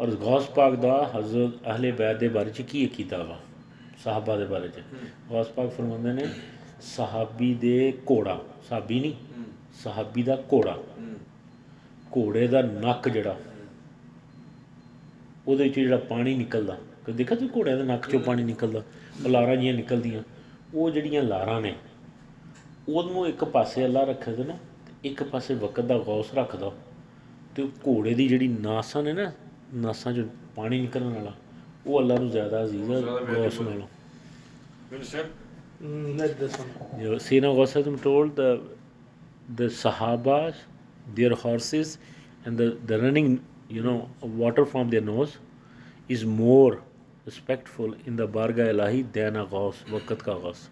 ਔਰ ਗੌਸ ਪਾਕ ਦਾ ਹਜ਼ਰਤ ਅਹਲੇ ਬੈਤ ਦੇ ਬਾਰੇ ਕੀ ਅਕੀਦਾ ਵਾ ਸਾਹਬਾ ਦੇ ਬਾਰੇ ਚ ਗੌਸ ਪਾਕ ਫਰਮਾਉਂਦੇ ਨੇ ਸਾਹਾਬੀ ਦੇ ਘੋੜਾ ਸਾਬੀ ਨਹੀਂ ਸਾਹਾਬੀ ਦਾ ਘੋੜਾ ਘੋੜੇ ਦਾ ਨੱਕ ਜਿਹੜਾ ਉਹਦੇ ਵਿੱਚ ਜਿਹੜਾ ਪਾਣੀ ਨਿਕਲਦਾ ਕਦੇ ਦੇਖਿਆ ਤੂੰ ਘੋੜਿਆਂ ਦੇ ਨੱਕ ਚੋਂ ਪਾਣੀ ਨਿਕਲਦਾ? ਉਹ ਲਾਰਾਂ ਜੀਆਂ ਨਿਕਲਦੀਆਂ। ਉਹ ਜਿਹੜੀਆਂ ਲਾਰਾਂ ਨੇ ਉਹਨੂੰ ਇੱਕ ਪਾਸੇ ਅੱਲਾ ਰੱਖਦਾ ਨਾ ਇੱਕ ਪਾਸੇ ਵਕਤ ਦਾ ਗੌਸ ਰੱਖਦਾ। ਤੇ ਘੋੜੇ ਦੀ ਜਿਹੜੀ ਨਾਸਾਂ ਨੇ ਨਾ ਨਾਸਾਂ 'ਚੋਂ ਪਾਣੀ ਨਿਕਲਣ ਵਾਲਾ ਉਹ ਅੱਲਾ ਨੂੰ ਜ਼ਿਆਦਾ ਅਜ਼ੀਜ਼ ਹੈ ਗੌਸ. ਨਾਲੋਂ. You know, Sina Ghausam told the the Sahabas, their horses, and the, the running, you know, water from their nose is more respectful in the Barga Ilahi than a Ghaus, Waqt ka Ghaus.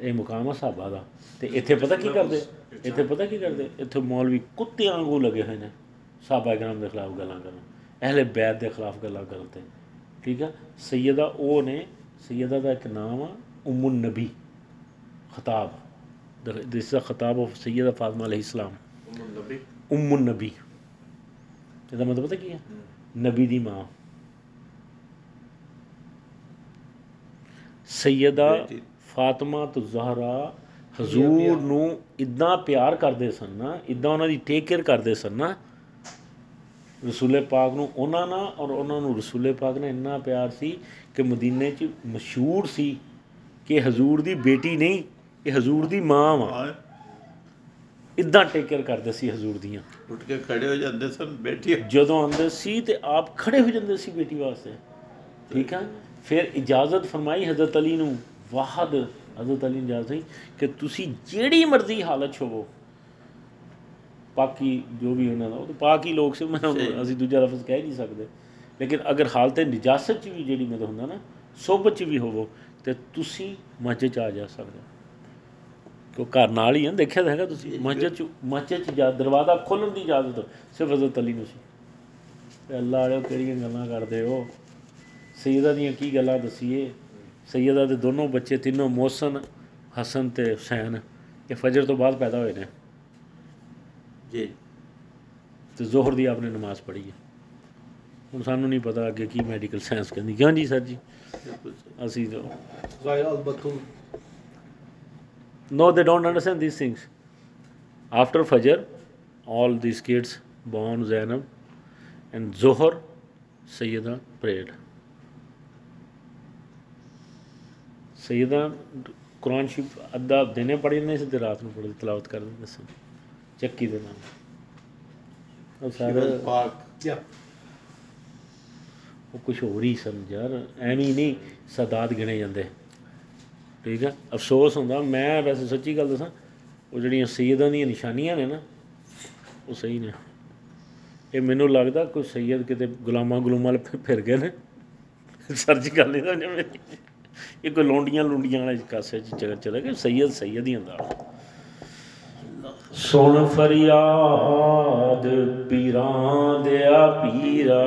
ਇਹ ਮੁਕਾਮ ਆ ਸਾਹਬਾ ਦਾ ਤੇ ਇੱਥੇ ਪਤਾ ਕੀ ਕਰਦੇ ਇੱਥੇ ਪਤਾ ਕੀ ਕਰਦੇ ਇੱਥੇ ਮੌਲਵੀ ਕੁੱਤਿਆਂ ਵਾਂਗੂ ਲੱਗੇ ਹੋਏ ਨੇ ਸਾਹਬਾ ਇਕਰਾਮ ਦੇ ਖਿਲਾਫ ਗੱਲਾਂ ਕਰਨ ਅਹਲੇ ਬੈਤ ਦੇ ਖਿਲਾਫ ਗੱਲਾਂ ਕਰਨ ਤੇ ਠੀਕ ਆ ਸੈਯਦਾ ਉਹ ਨੇ ਸੈਯਦਾ ਦਾ ਇੱਕ ਨਾਮ ਆ ਉਮੁਨ ਨਬੀ ਖਿਤਾਬ ਦਿਸ ਇਜ਼ ਅ ਖਿਤਾਬ ਆਫ ਸੈਯਦਾ ਫਾਤਮਾ ਅਲੈਹਿਸ ਸਲਾਮ Umm al-Nabi. ਇਹਦਾ ਮਤਲਬ ਪਤਾ ਕੀ ਹੈ ਨਬੀ ਦੀ ਮਾਂ। ਸੈਯਦਾ। ਫਾਤਮਾ ਤੋਂ ਜ਼ਹਰਾ ਹਜ਼ੂਰ ਨੂੰ ਇਦਾਂ ਪਿਆਰ ਕਰਦੇ ਸਨ ਨਾ ਇਦਾਂ ਉਹਨਾਂ ਦੀ ਟੇਕ ਕੇਅਰ ਕਰਦੇ ਸਨ ਨਾ ਰਸੂਲੇ ਪਾਕ ਨੂੰ ਉਹਨਾਂ ਨਾਲ ਔਰ ਉਹਨਾਂ ਨੂੰ ਰਸੂਲੇ ਪਾਕ ਨੇ ਇੰਨਾ ਪਿਆਰ ਸੀ ਕਿ ਮਦੀਨੇ 'ਚ ਮਸ਼ਹੂਰ ਸੀ ਕਿ ਹਜ਼ੂਰ ਦੀ ਬੇਟੀ ਨਹੀਂ ਇਹ ਹਜ਼ੂਰ ਦੀ ਮਾਂ ਵਾ। ਇਦਾਂ ਟੇਕ ਕੇਅਰ ਕਰਦੇ ਸੀ ਹਜ਼ੂਰ ਦੀਆਂ। ਉੱਠ ਕੇ ਖੜੇ ਹੋ ਜਾਂਦੇ ਸਨ ਬੈਠੀ। ਜਦੋਂ ਆਉਂਦੇ ਸੀ ਤੇ ਆਪ ਖੜੇ ਹੋ ਜਾਂਦੇ ਸੀ ਬੇਟੀ ਵਾਸਤੇ। ਠੀਕ ਹੈ ਫਿਰ ਇਜਾਜ਼ਤ ਫਰਮਾਈ ਹਜ਼ਰਤ ਅਲੀ ਨੂੰ ਵਾਹਦ ਹਜ਼ਰਤ ਅਲੀ ਨੇ ਇਜਾਜ਼ਤ ਕਿ ਤੁਸੀਂ ਜਿਹੜੀ ਮਰਜ਼ੀ ਹਾਲਤ ਹੋਵੋ ਪਾਕੀ ਜੋ ਵੀ ਉਹਨਾਂ ਦਾ ਉਹ ਤਾਂ ਪਾਕੀ ਲੋਕ ਸੀ। ਅਸੀਂ ਦੂਜਾ ਲਫ਼ਜ਼ ਕਹਿ ਨਹੀਂ ਸਕਦੇ। ਲੇਕਿਨ ਅਗਰ ਹਾਲਤ ਨਿਜਾਸਤ 'ਚ ਵੀ ਜਿਹੜੀ ਮਤਲਬ ਹੁੰਦਾ ਨਾ ਸੁਭ ਚ ਵੀ ਹੋਵੋ ਤੇ ਤੁਸੀਂ ਮਸਜਿਦ ਆ ਜਾ ਸਕਦੇ ਹੋ। ਕਿਉਂ ਘਰ ਨਾਲ ਹੀ ਆ ਦੇਖਿਆ ਤਾਂ ਹੈਗਾ ਤੁਸੀਂ। ਮਸਜਿਦ ਚ ਮਸਜਿਦ ਚ ਜਾ ਦਰਵਾਜ਼ਾ ਖੋਲ੍ਹਣ ਦੀ ਇਜਾਜ਼ਤ ਸਿਰਫ ਹਜ਼ਰਤ ਅਲੀ ਨੂੰ ਸੀ। ਤੇ ਅੱਲਾ ਵਾਲਿਓ ਕਿਹੜੀਆਂ ਗੱਲਾਂ ਕਰਦੇ ਹੋ? ਸੈਯਦਾ ਦੀਆਂ ਕੀ ਗੱਲਾਂ ਦਸੀਏ? ਸੈਯਦਾ ਦੇ ਦੋਨੋਂ ਬੱਚੇ ਤਿੰਨੋਂ ਮੋਹਸਨ ਹਸਨ ਤੇ ਹੁਸੈਨ। ਇਹ ਫਜਰ ਤੋਂ ਬਾਅਦ ਪੈਦਾ ਹੋਏ ਨੇ। ਜੀ। ਤੇ ਜ਼ੋਹਰ ਦੀ ਆਪਨੇ ਨਮਾਜ਼ ਪੜ੍ਹੀ ਹੈ। ਹੁਣ ਸਾਨੂੰ ਨਹੀਂ ਪਤਾ ਅੱਗੇ ਕੀ ਮੈਡੀਕਲ ਸਾਇੰਸ ਕਹਿੰਦੀ। ਕਿਉਂ ਜੀ ਸਰ ਜੀ। ਅਸੀਂ Zahir al Batul. No, they don't understand these things. After Fajr, all these kids born Zainab and Zohar, Sayyida prayed. Sayyida Quran ਸ਼ਰੀਫ ਅੱਧਾ ਦਿਨੇ ਪੜ੍ਹ ਜਾਂਦੇ ਸੀ ਤੇ ਰਾਤ ਨੂੰ ਪੜ੍ਹਦੇ ਤਲਾਵਤ ਕਰਦੇ ਹੁੰਦੇ ਸਨ ਚੱਕੀ ਦੇ ਨਾਲ ਉਹ ਸਾਰੇ ਪਾਕ Yeah. ਉਹ ਕੁਝ ਹੋਰ ਹੀ ਸਨ ਯਾਰ ਐਵੇਂ ਨਹੀਂ ਸਦਾਤ ਗਿਣੇ ਜਾਂਦੇ ਠੀਕ ਆ? ਅਫਸੋਸ ਹੁੰਦਾ, ਮੈਂ ਵੈਸੇ ਸੱਚੀ ਗੱਲ ਦੱਸਾਂ, ਉਹ ਜਿਹੜੀਆਂ ਸੈਯਦਾਂ ਦੀਆਂ ਨਿਸ਼ਾਨੀਆਂ ਨੇ ਨਾ, ਉਹ ਸਹੀ ਨੇ। ਇਹ ਮੈਨੂੰ ਲੱਗਦਾ ਕੋਈ ਸੈਯਦ ਕਿਤੇ ਗੁਲਾਮਾਂ ਗੁਲਾਮਾਂ ਵਾਲੇ ਫਿਰ- ਫਿਰ ਗਏ ਨੇ। ਸਰਜੀ ਗੱਲ ਨਹੀਂ ਸਮਝ ਮੇਰੀ ਇਹ ਕੋਈ ਲੋਂਡੀਆਂ ਲੁੰਡੀਆਂ ਵਾਲੇ ਕਾਸੇ ਚ ਚਲੇ ਚਲੇ ਗਏ, ਸੈਯਦ ਸੈਯਦ ਹੀ ਹੁੰਦਾ ਸੁਣ ਫਰਿਆਦ ਪੀਰਾਂ ਦਿਆ ਪੀਰਾ।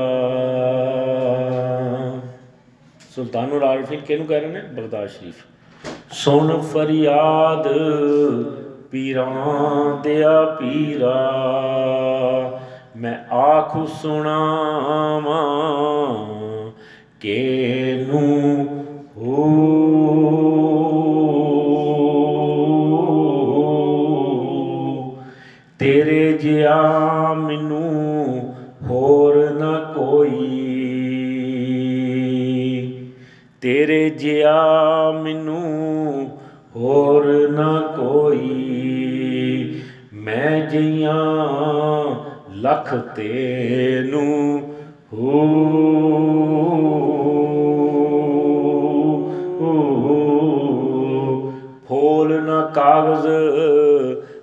ਸੁਲਤਾਨੁਲ ਆਰਿਫੀਨ ਕਿਹਨੂੰ ਕਹਿ ਰਹੇ ਨੇ? ਬਗਦਾਦ ਸ਼ਰੀਫ। ਸੁਣ ਫਰਿਆਦ ਪੀਰਾਂ ਦਿਆ ਪੀਰਾ। ਮੈਂ ਆਖ ਸੁਣਾਵਾਂ ਕਿ ਨੂੰ ਹੋ। ਤੇਰੇ ਜਿਆ ਮੈਨੂੰ ਤੇਰੇ ਜਿਆ ਮੈਨੂੰ, ਹੋਰ ਨਾ ਕੋਈ। ਮੈਂ ਜਈਆਂ ਲੱਖ ਤੈਨੂੰ ਹੋ ਫੋਲ ਨਾ ਕਾਗਜ਼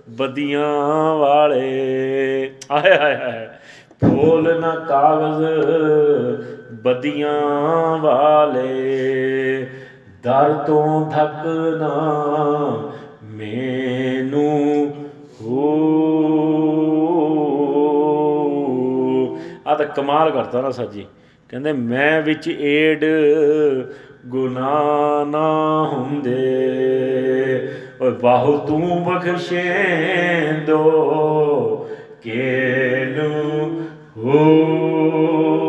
ਬਦੀਆਂ ਵਾਲੇ। ਆਏ ਹਾਏ ਹਾਏ ਫੋਲ ਨਾ ਕਾਗਜ਼ ਬਦੀਆਂ ਵਾਲੇ, ਦਰ ਤੋਂ ਧੱਕਣਾ ਮੈਨੂੰ ਹੋ। ਆ ਤਾਂ ਕਮਾਲ ਕਰਤਾ ਨਾ ਸਾਜੀ। ਕਹਿੰਦੇ, ਮੈਂ ਵਿੱਚ ਏਡ ਗੁਨਾਹ ਨਾ ਹੁੰਦੇ। ਓਏ ਬਾਹੂ ਤੂੰ ਬਖਸ਼ੇਂਦੋ ਕਿਨੂੰ ਹੋ।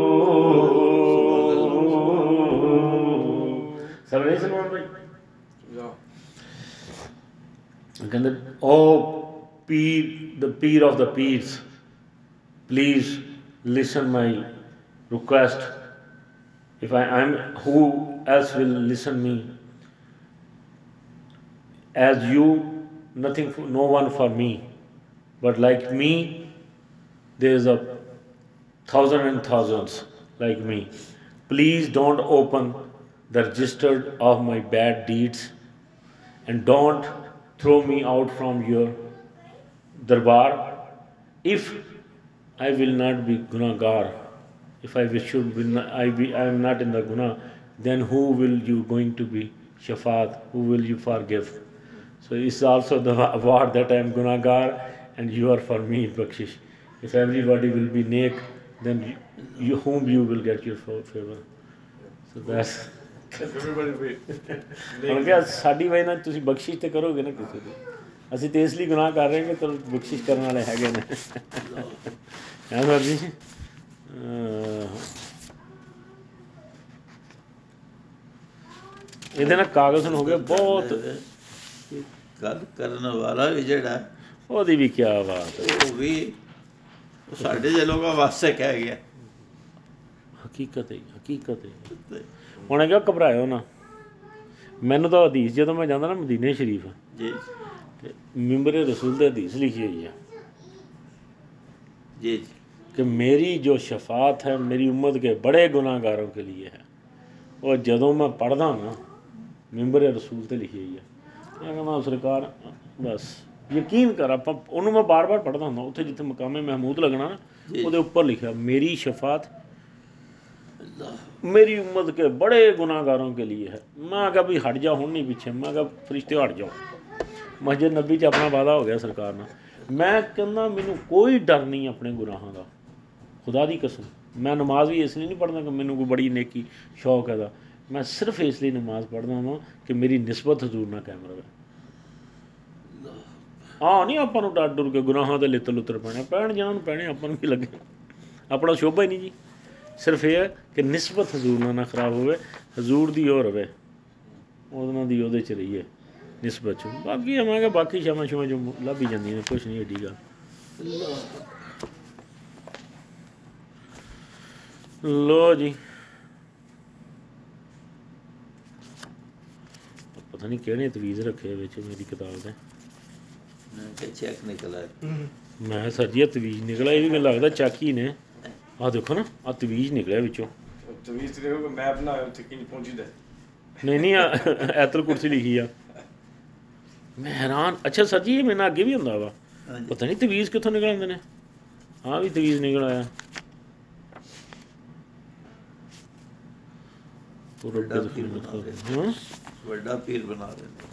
ਕਹਿੰਦੇ ਓ ਪੀਰ ਦ ਪੀਰ of the ਪੀਰਸ please listen my request if I am who else will listen me as you nothing for, no one for me but like me there is a thousand and thousands like me please don't open the register of my bad deeds and don't throw me out from your darbar. If I will not be gunagar if I should be not, I be I am not in the guna then who will you going to be shafaat? Who will you forgive? So it's also the award that I am gunagar and you are for me bakshish if everybody will be nek then you, you whom you will get your favor. So that's Everybody wait. ਹੁਣ ਕਿਹਾ ਸਾਡੀ ਵਜ੍ਹਾ ਨਾਲ ਤੁਸੀਂ ਬਖਸ਼ਿਸ਼ ਤੇ ਕਰੋਗੇ ਨਾ ਕਿਸੇ ਦੀ। ਅਸੀਂ ਤੇ ਇਸ ਲਈ ਗੁਨਾਹ ਕਰ ਰਹੇ ਹਾਂ ਕਿ ਤੁਹਾਨੂੰ ਬਖਸ਼ਿਸ਼ ਕਰਨ ਵਾਲੇ ਹੈਗੇ ਨੇ। ਹੈ ਸਰ ਜੀ। ਇਹਦੇ ਨਾਲ ਕਾਗਜ਼ ਨੂੰ ਹੋ ਗਿਆ ਬਹੁਤ ਗੱਲ ਕਰਨ ਵਾਲਾ ਵੀ ਜਿਹੜਾ ਉਹਦੀ ਵੀ ਕੀ ਬਾਤ ਹੈ। ਉਹ ਵੀ ਸਾਡੇ ਜਿਹੇ ਲੋਕਾਂ ਵਾਸਤੇ ਕਹਿ ਗਿਆ ਹਕੀਕਤ ਹੈ ਹਕੀਕਤ ਹੈ ਤੇ ਹੁਣ ਇਹ ਕਿਹਾ ਘਬਰਾਇਓ ਨਾ ਮੈਨੂੰ ਤਾਂ ਹਦੀਸ ਜਦੋਂ ਮੈਂ ਜਾਂਦਾ ਨਾ ਮਦੀਨੇ ਸ਼ਰੀਫ ਜੀ ਤੇ ਮਿੰਬਰ ਰਸੂਲ ਦੇ ਹਦੀਸ ਲਿਖੀ ਹੋਈ ਹੈ जी कि मेरी जो शफात है मेरी उम्मत के बड़े गुनाहगारों के लिए है और ਜਦੋਂ ਮੈਂ ਪੜਦਾ ਨਾ ਮਿੰਬਰ ਰਸੂਲ ਤੇ ਲਿਖੀ ਹੋਈ ਹੈ ਮੈਂ ਕਹਿੰਦਾ ਸਰਕਾਰ ਬਸ ਯਕੀਨ ਕਰ ਆਪਾਂ ਉਹਨੂੰ ਮੈਂ ਬਾਰ-ਬਾਰ ਪੜਦਾ ਹੁੰਦਾ ਉੱਥੇ ਜਿੱਥੇ ਮਕਾਮੇ ਮਹਿਮੂਦ ਲੱਗਣਾ ਨਾ ਉਹਦੇ ਉੱਪਰ ਲਿਖਿਆ ਮੇਰੀ ਸ਼ਫਾਤ अल्लाह मेरी उम्मत के बड़े गुनाहगारों के लिए है मैं कहा भी हट जाओ ਹੁਣ ਨਹੀਂ ਪਿੱਛੇ ਮੈਂ ਕਹਾ ਫਰਿਸ਼ਤੇ ਹਟ ਜਾਓ ਮਸਜਿਦ ਨਬੀ 'ਚ ਆਪਣਾ ਵਾਦਾ ਹੋ ਗਿਆ ਸਰਕਾਰ ਨਾਲ ਮੈਂ ਕਹਿੰਦਾ ਮੈਨੂੰ ਕੋਈ ਡਰ ਨਹੀਂ ਆਪਣੇ ਗੁਨਾਹਾਂ ਦਾ ਖੁਦਾ ਦੀ ਕਸਮ ਮੈਂ ਨਮਾਜ਼ ਵੀ ਇਸ ਲਈ ਨਹੀਂ ਪੜ੍ਹਦਾ ਕਿ ਮੈਨੂੰ ਕੋਈ ਬੜੀ ਨੇਕੀ ਸ਼ੌਕ ਹੈਗਾ ਮੈਂ ਸਿਰਫ ਇਸ ਲਈ ਨਮਾਜ਼ ਪੜ੍ਹਦਾ ਹਾਂ ਕਿ ਮੇਰੀ ਨਿਸਬਤ ਹਜ਼ੂਰ ਨਾਲ ਕਾਇਮ ਰਹੇ ਆ ਨਹੀਂ ਆਪਾਂ ਨੂੰ ਡਰ ਡਰ ਕੇ ਗੁਨਾਹਾਂ ਦੇ ਲਿੱਤ ਲੁੱਤਰ ਪੈਣੇ ਪੈਣ ਜਿਹਨਾਂ ਨੂੰ ਪੈਣੇ ਆਪਾਂ ਨੂੰ ਕੀ ਲੱਗੇ ਆਪਣਾ ਸ਼ੋਭਾ ਹੀ ਨਹੀਂ ਜੀ ਸਿਰਫ ਇਹ ਹੈ ਕਿ ਨਿਸਬਤ ਹਜ਼ੂਰ ਨਾਲ ਨਾ ਖਰਾਬ ਹੋਵੇ ਹਜ਼ੂਰ ਦੀ ਉਹ ਰਵੇ ਉਹਨਾਂ ਦੀ ਉਹਦੇ ਚ ਰਹੀਏ ਨਿਸਬਤ ਚ। ਬਾਕੀ ਆਵਾਂਗੇ ਬਾਕੀ ਸ਼ਾਮਾਂ ਸ਼ਾਮਾਂ ਜੋ ਲੱਭ ਹੀ ਜਾਂਦੀਆਂ ਨੇ ਕੁਛ ਨਹੀਂ ਏਡੀ ਗੱਲ। ਲੋ ਜੀ। ਪਤਾ ਨਹੀਂ ਕਿਹੜੇ ਤਵੀਜ਼ ਰੱਖੇ ਵਿੱਚ ਮੇਰੀ ਕਿਤਾਬ ਦੇ। ਮੈਂ ਕਿ ਚੈੱਕ ਨਿਕਲਾ ਮੈਂ ਸਰ ਜੀ ਤਵੀਜ਼ ਨਿਕਲਿਆ ਇਹ ਵੀ ਮੈਨੂੰ ਲੱਗਦਾ ਚਾਕੀ ਨੇ। ਆਹ ਦੇਖੋ ਨਾ ਆ ਤਵੀਜ਼ ਨਿਕਲਿਆ ਵਿੱਚੋਂ। ਤਵੀਜ਼ ਤੇ ਦੇਖੋ ਮੈਂ ਬਣਾਇਆ ਉੱਥੇ ਕਿੰਨੀ ਪਹੁੰਚੀਦਾ ਨਹੀਂ ਨਹੀਂ ਆਹ ਐਤਲ ਕੁਰਸੀ ਲਿਖੀ ਆ। ਮੈਂ ਹੈਰਾਨ ਅੱਛਾ ਸਰ ਜੀ ਇਹ ਮੇਰੇ ਨਾਲ ਅੱਗੇ ਵੀ ਹੁੰਦਾ ਵਾ। ਪਤਾ ਨਹੀਂ ਤਵੀਜ਼ ਕਿੱਥੋਂ ਨਿਕਲ ਆਉਂਦੇ ਨੇ। ਆਹ ਵੀ ਤਵੀਜ਼ ਨਿਕਲ ਆਇਆ। ਵੱਡਾ ਪੀਰ ਬਣਾ ਮਤਲਬ ਹਾਂ। ਵੱਡਾ ਪੀਰ ਬਣਾ ਦਿੰਦੇ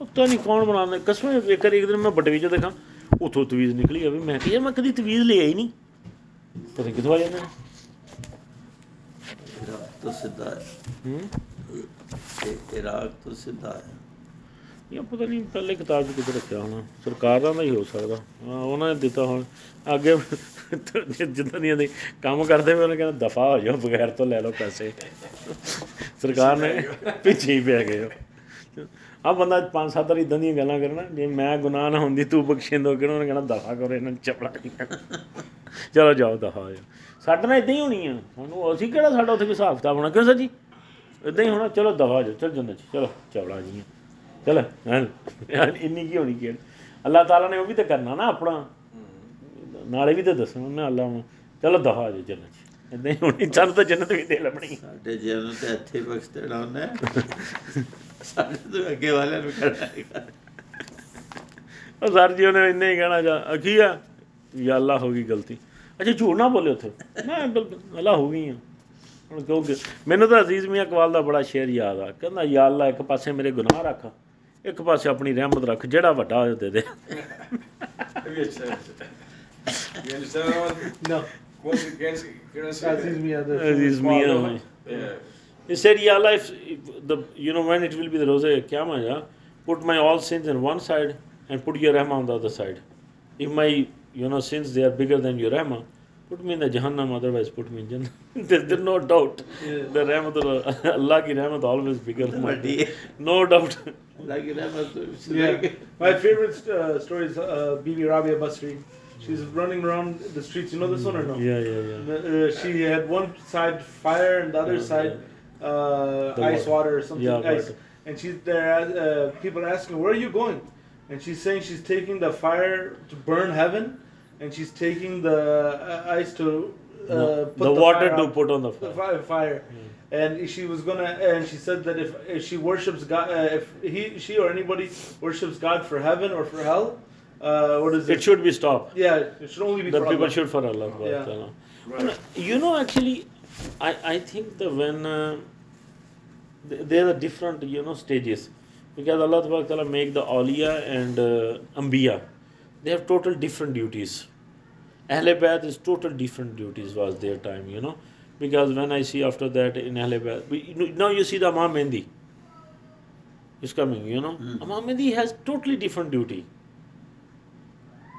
ਪਤਾ ਨਹੀਂ ਕੌਣ ਬਣਾਉਂਦਾ। ਕਸਮ ਇੱਕ ਇੱਕ ਦਿਨ ਮੈਂ ਵਿੱਚ ਦੇਖਾਂ ਉਥੋਂ ਤਵੀਜ਼ ਨਿਕਲੀ ਆਵੇ ਮੈਂ ਕਿਹਾ ਮੈਂ ਕਦੀ ਤਵੀਜ਼ ਲਿਆ ਹੀ ਨਹੀਂ। ਪਤਾ ਕਿੱਥੋਂ ਆ ਜਾਂਦੇ ਇਰਾਕ ਤੋਂ ਸਿੱਧਾ ਹੈ ਹੂੰ ਇਹ ਇਰਾਕ ਤੋਂ ਸਿੱਧਾ ਹੈ ਇਹ ਪਤਾ ਨਹੀਂ ਪਹਿਲੇ ਕਿਤਾਬ 'ਚ ਕਿੱਥੇ ਰੱਖਿਆ ਹੋਣਾ ਸਰਕਾਰ ਦਾ ਹੀ ਹੋ ਸਕਦਾ ਹਾਂ ਉਹਨਾਂ ਨੇ ਦਿੱਤਾ ਹੁਣ ਅੱਗੇ ਜਿੱਦਾਂ ਦੀਆਂ ਦੇ ਕੰਮ ਕਰਦੇ ਹੋਏ ਉਹਨੇ ਕਹਿੰਦਾ ਦਫਾ ਹੋ ਜਾਓ ਬਗੈਰ ਤੋਂ ਲੈ ਲਓ ਪੈਸੇ ਸਰਕਾਰ ਨੇ ਪਿੱਛੇ ਹੀ ਪੈ ਗਏ ਆ ਬੰਦਾ ਪੰਜ ਸੱਤ ਵਾਰ ਇਦਾਂ ਦੀਆਂ ਗੱਲਾਂ ਕਰਨਾ, ਜੇ ਮੈਂ ਗੁਨਾਹ ਨਾ ਹੁੰਦੀ, ਤੂੰ ਬਖਸ਼ਿੰਦੋ ਕਿਹਨੂੰ ਉਹਨੇ ਕਹਿਣਾ, ਦਫਾ ਕਰੋ ਇਹਨਾਂ ਨੂੰ ਚਪੜਾ ਚਲੋ ਜਾਓ, ਦਫਾ ਹੋ ਜਾਓ। ਸਾਡੇ ਨਾਲ ਇਦਾਂ ਹੀ ਹੋਣੀ ਆ ਸਾਨੂੰ ਅਸੀਂ ਕਿਹੜਾ ਸਾਡਾ ਉੱਥੇ ਕੋਈ ਹਿਸਾਬ ਕਿਤਾਬ ਹੋਣਾ? ਕਿਉਂ ਸਰ ਜੀ? ਇਦਾਂ ਹੀ ਹੋਣਾ। ਚਲੋ, ਦਫਾ ਹੋ ਜਾਓ, ਚਲ ਜੰਨਤ 'ਚ ਚਲੋ ਚਵੜਾ ਜੀ ਚਲ ਹਾਂ ਇੰਨੀ ਕੀ ਹੋਣੀ ਕਿ ਅੱਲਾਹ ਤਾਲਾ ਨੇ ਉਹ ਵੀ ਤਾਂ ਕਰਨਾ ਨਾ ਆਪਣਾ। ਨਾਲੇ ਵੀ ਤਾਂ ਦੱਸਣਾ, ਉਹਨੇ ਅੱਲਾਹ ਨੂੰ। ਚਲੋ, ਦਫਾ ਹੋ ਜਾਓ ਜੰਨਤ 'ਚ ਇਦਾਂ ਹੀ ਹੋਣੀ। ਸਾਨੂੰ ਤਾਂ ਜੰਨਤ ਵੀ ਦੇ ਲੱਭਣੀ। ਸਾਡੇ ਜੀਵਨ ਨੂੰ ਤੇ ਇੱਥੇ ਬਖਸ਼ ਦੇਣਾ ਉਹਨੇ। ਸਾਡੇ ਤੋਂ ਅੱਗੇ ਵਾਲਿਆਂ ਨੂੰ ਕਰਨਾ ਹੈਗਾ ਉਹ ਸਰ ਜੀ ਉਹਨੇ ਇੰਨੇ ਹੀ ਕਹਿਣਾ ਜਾ ਅਖੀ ਆ ਯਾ ਅੱਲਾ ਹੋ ਗਈ ਗਲਤੀ ਅੱਛਾ ਝੂਠ ਨਾ ਬੋਲੇ ਉੱਥੇ ਮੈਂ ਬਿਲਕੁਲ ਅੱਲਾ ਹੋ ਗਈ ਆ ਹੁਣ ਕਿਉਂਕਿ ਮੈਨੂੰ ਤਾਂ ਅਜ਼ੀਜ਼ ਮੀਆਂ ਇਕਬਾਲ ਦਾ ਬੜਾ ਸ਼ੇਰ ਯਾਦ ਆ ਕਹਿੰਦਾ ਯਾ ਅੱਲਾ ਇੱਕ ਪਾਸੇ ਮੇਰੇ ਗੁਨਾਹ ਰੱਖ ਇੱਕ ਪਾਸੇ ਆਪਣੀ ਰਹਿਮਤ ਰੱਖ ਜਿਹੜਾ ਵੱਡਾ ਹੋਏ ਦੇ ਦੇ. Once again, can I say Aziz that? Mia, the Aziz Mian. He said, "Ya Allah, if the you know when it will be the Rosa Qiyamah, yeah? put my all sins on one side and put your Rahmah on the other side. If my you know sins they are bigger than your Rahmah, put me in the Jahannam, otherwise put me in Jannah. there's, there's, no doubt. Yeah. The Rahmat Allah ki Rahmat always bigger. no doubt. Allah ki Rahmat. Yeah. My favorite uh, story is uh, Bibi Rabia Basri. She's running around the streets. You know this one or no? Yeah, yeah, yeah. Uh, she had one side fire and the other yeah, side uh, ice water. or something. Yeah, ice. water. And she's there. Uh, people are asking, "Where are you going?" And she's saying she's taking the fire to burn heaven, and she's taking the uh, ice to uh, No, put the, the, water fire to out. put on the The fire. fire, fire. And she was gonna, and she said that if, if she worships God, uh, if he, she or anybody worships God for heaven or for hell, uh, what is it? It should be stopped. yeah, it should only be The for people Allah. should for Allah. Yeah. Ta'ala. Right. You know, actually, I, I think that when uh, th- there are different, you know, stages. Because Allah Ta'ala make the awliya and uh, ambiya. They have total different duties. Ahle Bayt is total different duties was their time, you know. Because when I see after that in Ahle Bayt, we- you know, now you see the Imam Mehdi is coming, you know. Imam Mehdi has totally different duty.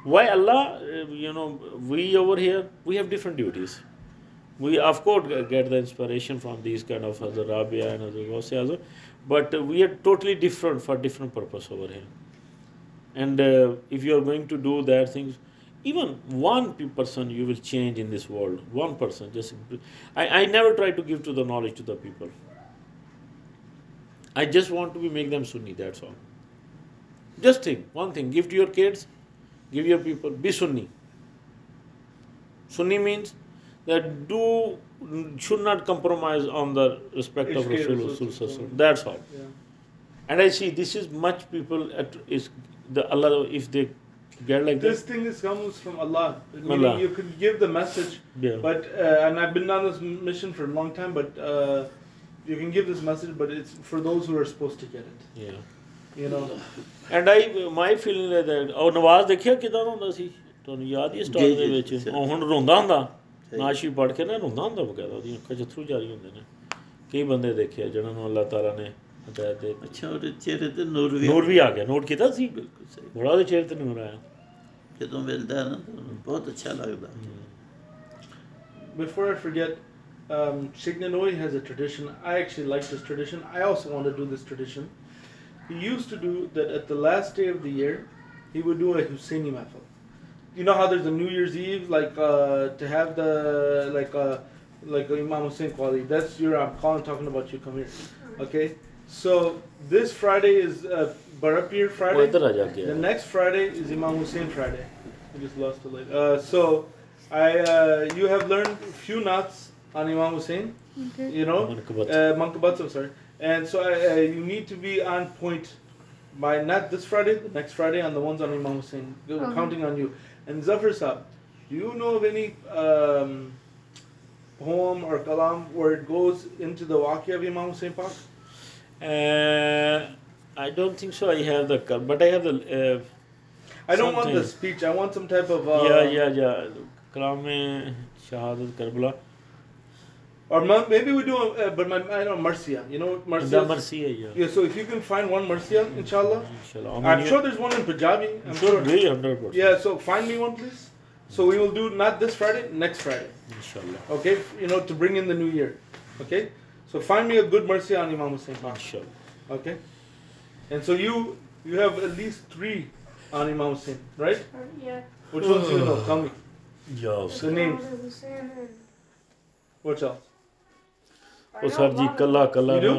Why Allah, uh, you know, we over here, we have different duties. We, of course, get the inspiration from these kind of Hazrat Rabia and Gausi Azam, but we are totally different for different purpose over here. And uh, if you are going to do that things, even one person you will change in this world. One person, just I, I never try to give to the knowledge to the people. I just want to be make them Sunni. That's all. Just think one thing: give to your kids, give your people, be Sunni. Sunni means that do should not compromise on the respect of Ishq-e Rasul. Rasul Rasul Sallallahu Sallallahu. That's all. Yeah. And I see this is much people at is the Allah if they get like This this? thing is comes from Allah. Meaning Allah. You could give the message, Yeah. but uh, and I've been on this mission for a long time. But uh, you can give this message, but it's for those who are supposed to get it. Yeah. You know. And I my feeling like that ਉਹ ਨਵਾਜ਼ ਦੇਖਿਆ ਕਿਦਾਂ ਦਾ ਹੁੰਦਾ ਸੀ ਤੁਹਾਨੂੰ ਯਾਦ ਹੀ ਜੀ, star ਦੇ ਜੀ, ਵਿੱਚ ਜੀ। ਉਹ ਹੁਣ ਰੋਂਦਾ ਹੁੰਦਾ ਸਹੀ। ਨਾਸ਼ੀ ਪੜ ਕੇ ਨਾ ਰੋਂਦਾ ਹੁੰਦਾ ਬਕਾਇਦਾ ਉਹਦੀਆਂ ਅੱਖਾਂ 'ਚ ਅਥਰੂ ਜਾਰੀ ਹੁੰਦੇ ਨੇ ਕਈ ਬੰਦੇ ਦੇਖੇ ਆ ਜਿਨ੍ਹਾਂ ਨੂੰ ਅੱਲਾਹ ਤਾਲਾ ਨੇ ਹਦਾਇਤ ਦੇ ਅੱਛਾ ਉਹਦੇ ਚਿਹਰੇ ਤੇ ਨੂਰ ਵੀ ਨੂਰ ਵੀ ਆ ਗਿਆ ਨੋਟ ਕੀਤਾ ਸੀ ਬਿਲਕੁਲ ਸਹੀ ਬੜਾ ਉਹਦੇ ਚਿਹਰੇ ਤੇ ਨੂਰ ਆਇਆ ਜਦੋਂ ਮਿਲਦਾ ਹੈ ਨਾ ਤਾਂ ਬਹੁਤ ਅੱਛਾ ਲੱਗਦਾ Before I forget, um, Sheikh Nanoi has a tradition. I actually like this tradition. I also want to do this tradition. He used to do that at the last day of the year, he would do a Husseini mahfil. you know how there's a New Year's Eve like uh, to have the like uh, like uh, Imam Hussein quality. That's your I'm calling talking about you. Come here, okay? So this Friday is uh, Barapir Friday. The next Friday is Imam Hussein Friday. I just lost the leg. Uh, so I uh, you have learned a few knots on Imam Hussein. Okay. You know, Mankabat. Uh, I'm sorry. And so I, uh, you need to be on point by not this Friday, next Friday, on the ones on Imam Hussein. We're okay. counting on you. And Zafar Sahab, do you know of any um, poem or kalam where it goes into the waqi of Imam Hussein Pak? Uh, I don't think so. I have the kalam, but I have the. Uh, I don't want the speech. I want some type of. Uh, yeah, yeah, yeah. Kalam Shahadat Karbala. Or maybe we do, uh, but my, I know Marcia. You know the Marcia. yeah Yeah, so if you can find one Marcia, inshallah. inshallah I'm sure there's one in Punjabi. I'm sure sure. be 100% Yeah, so find me one, please. So we will do not this Friday, next Friday. inshallah Okay, you know, to bring in the new year. Okay, so find me a good Marcia on Imam Hussein. Inshallah Okay, and so you you have at least three on Imam Hussein, right? Yeah. Which ones do you know? Tell me. yeah The names. Hussein and What else? ਉਹ sir ji ਕੱਲਾ ਕੱਲਾ? ਨਾ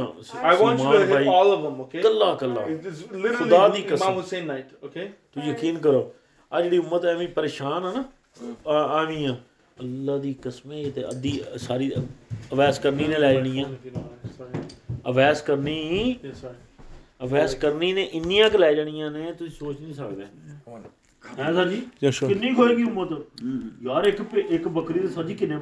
I want you to hit all of them. Okay. ਕੱਲਾ ਕੱਲਾ It is literally ਖੁਦਾ ਦੀ Imam ਕਸਮ। Hussein night. Okay. ਤੂੰ ਯਕੀਨ ਕਰੋ ਆ ਜਿਹੜੀ ਉਮਤ ਐਵੇਂ ਹੀ ਪਰੇਸ਼ਾਨ ਆ ਨਾ ਆ- ਆਵੀਂ ਆ ਅੱਲਾ ਦੀ ਕਸਮ ਇਹ ਤੇ ਅੱਧੀ ਸਾਰੀ ਅਵੈਸ ਕਰਨੀ ਨੇ ਲੈ ਜਾਣੀ ਆ If you don't mind. Sorry. ਅਵੈਸ ਕਰਨੀ Yeah, sorry. ਅਵੈਸ ਕਰਨੀ ਨੇ ਇੰਨੀਆਂ ਕੁ ਲੈ ਜਾਣੀਆਂ ਨੇ ਤੁਸੀਂ ਸੋਚ ਨਹੀਂ ਸਕਦੇ ਹੈ ਸਰ ਜੀ. ਕਿੰਨੀ ਕੁ ਹੋਏਗੀ ਉਮਤ ਯਾਰ ਇੱਕ ਭੇ- ਇੱਕ ਬੱਕਰੀ ਦੇ ਸਰ ਜੀ ਕਿੰਨੇ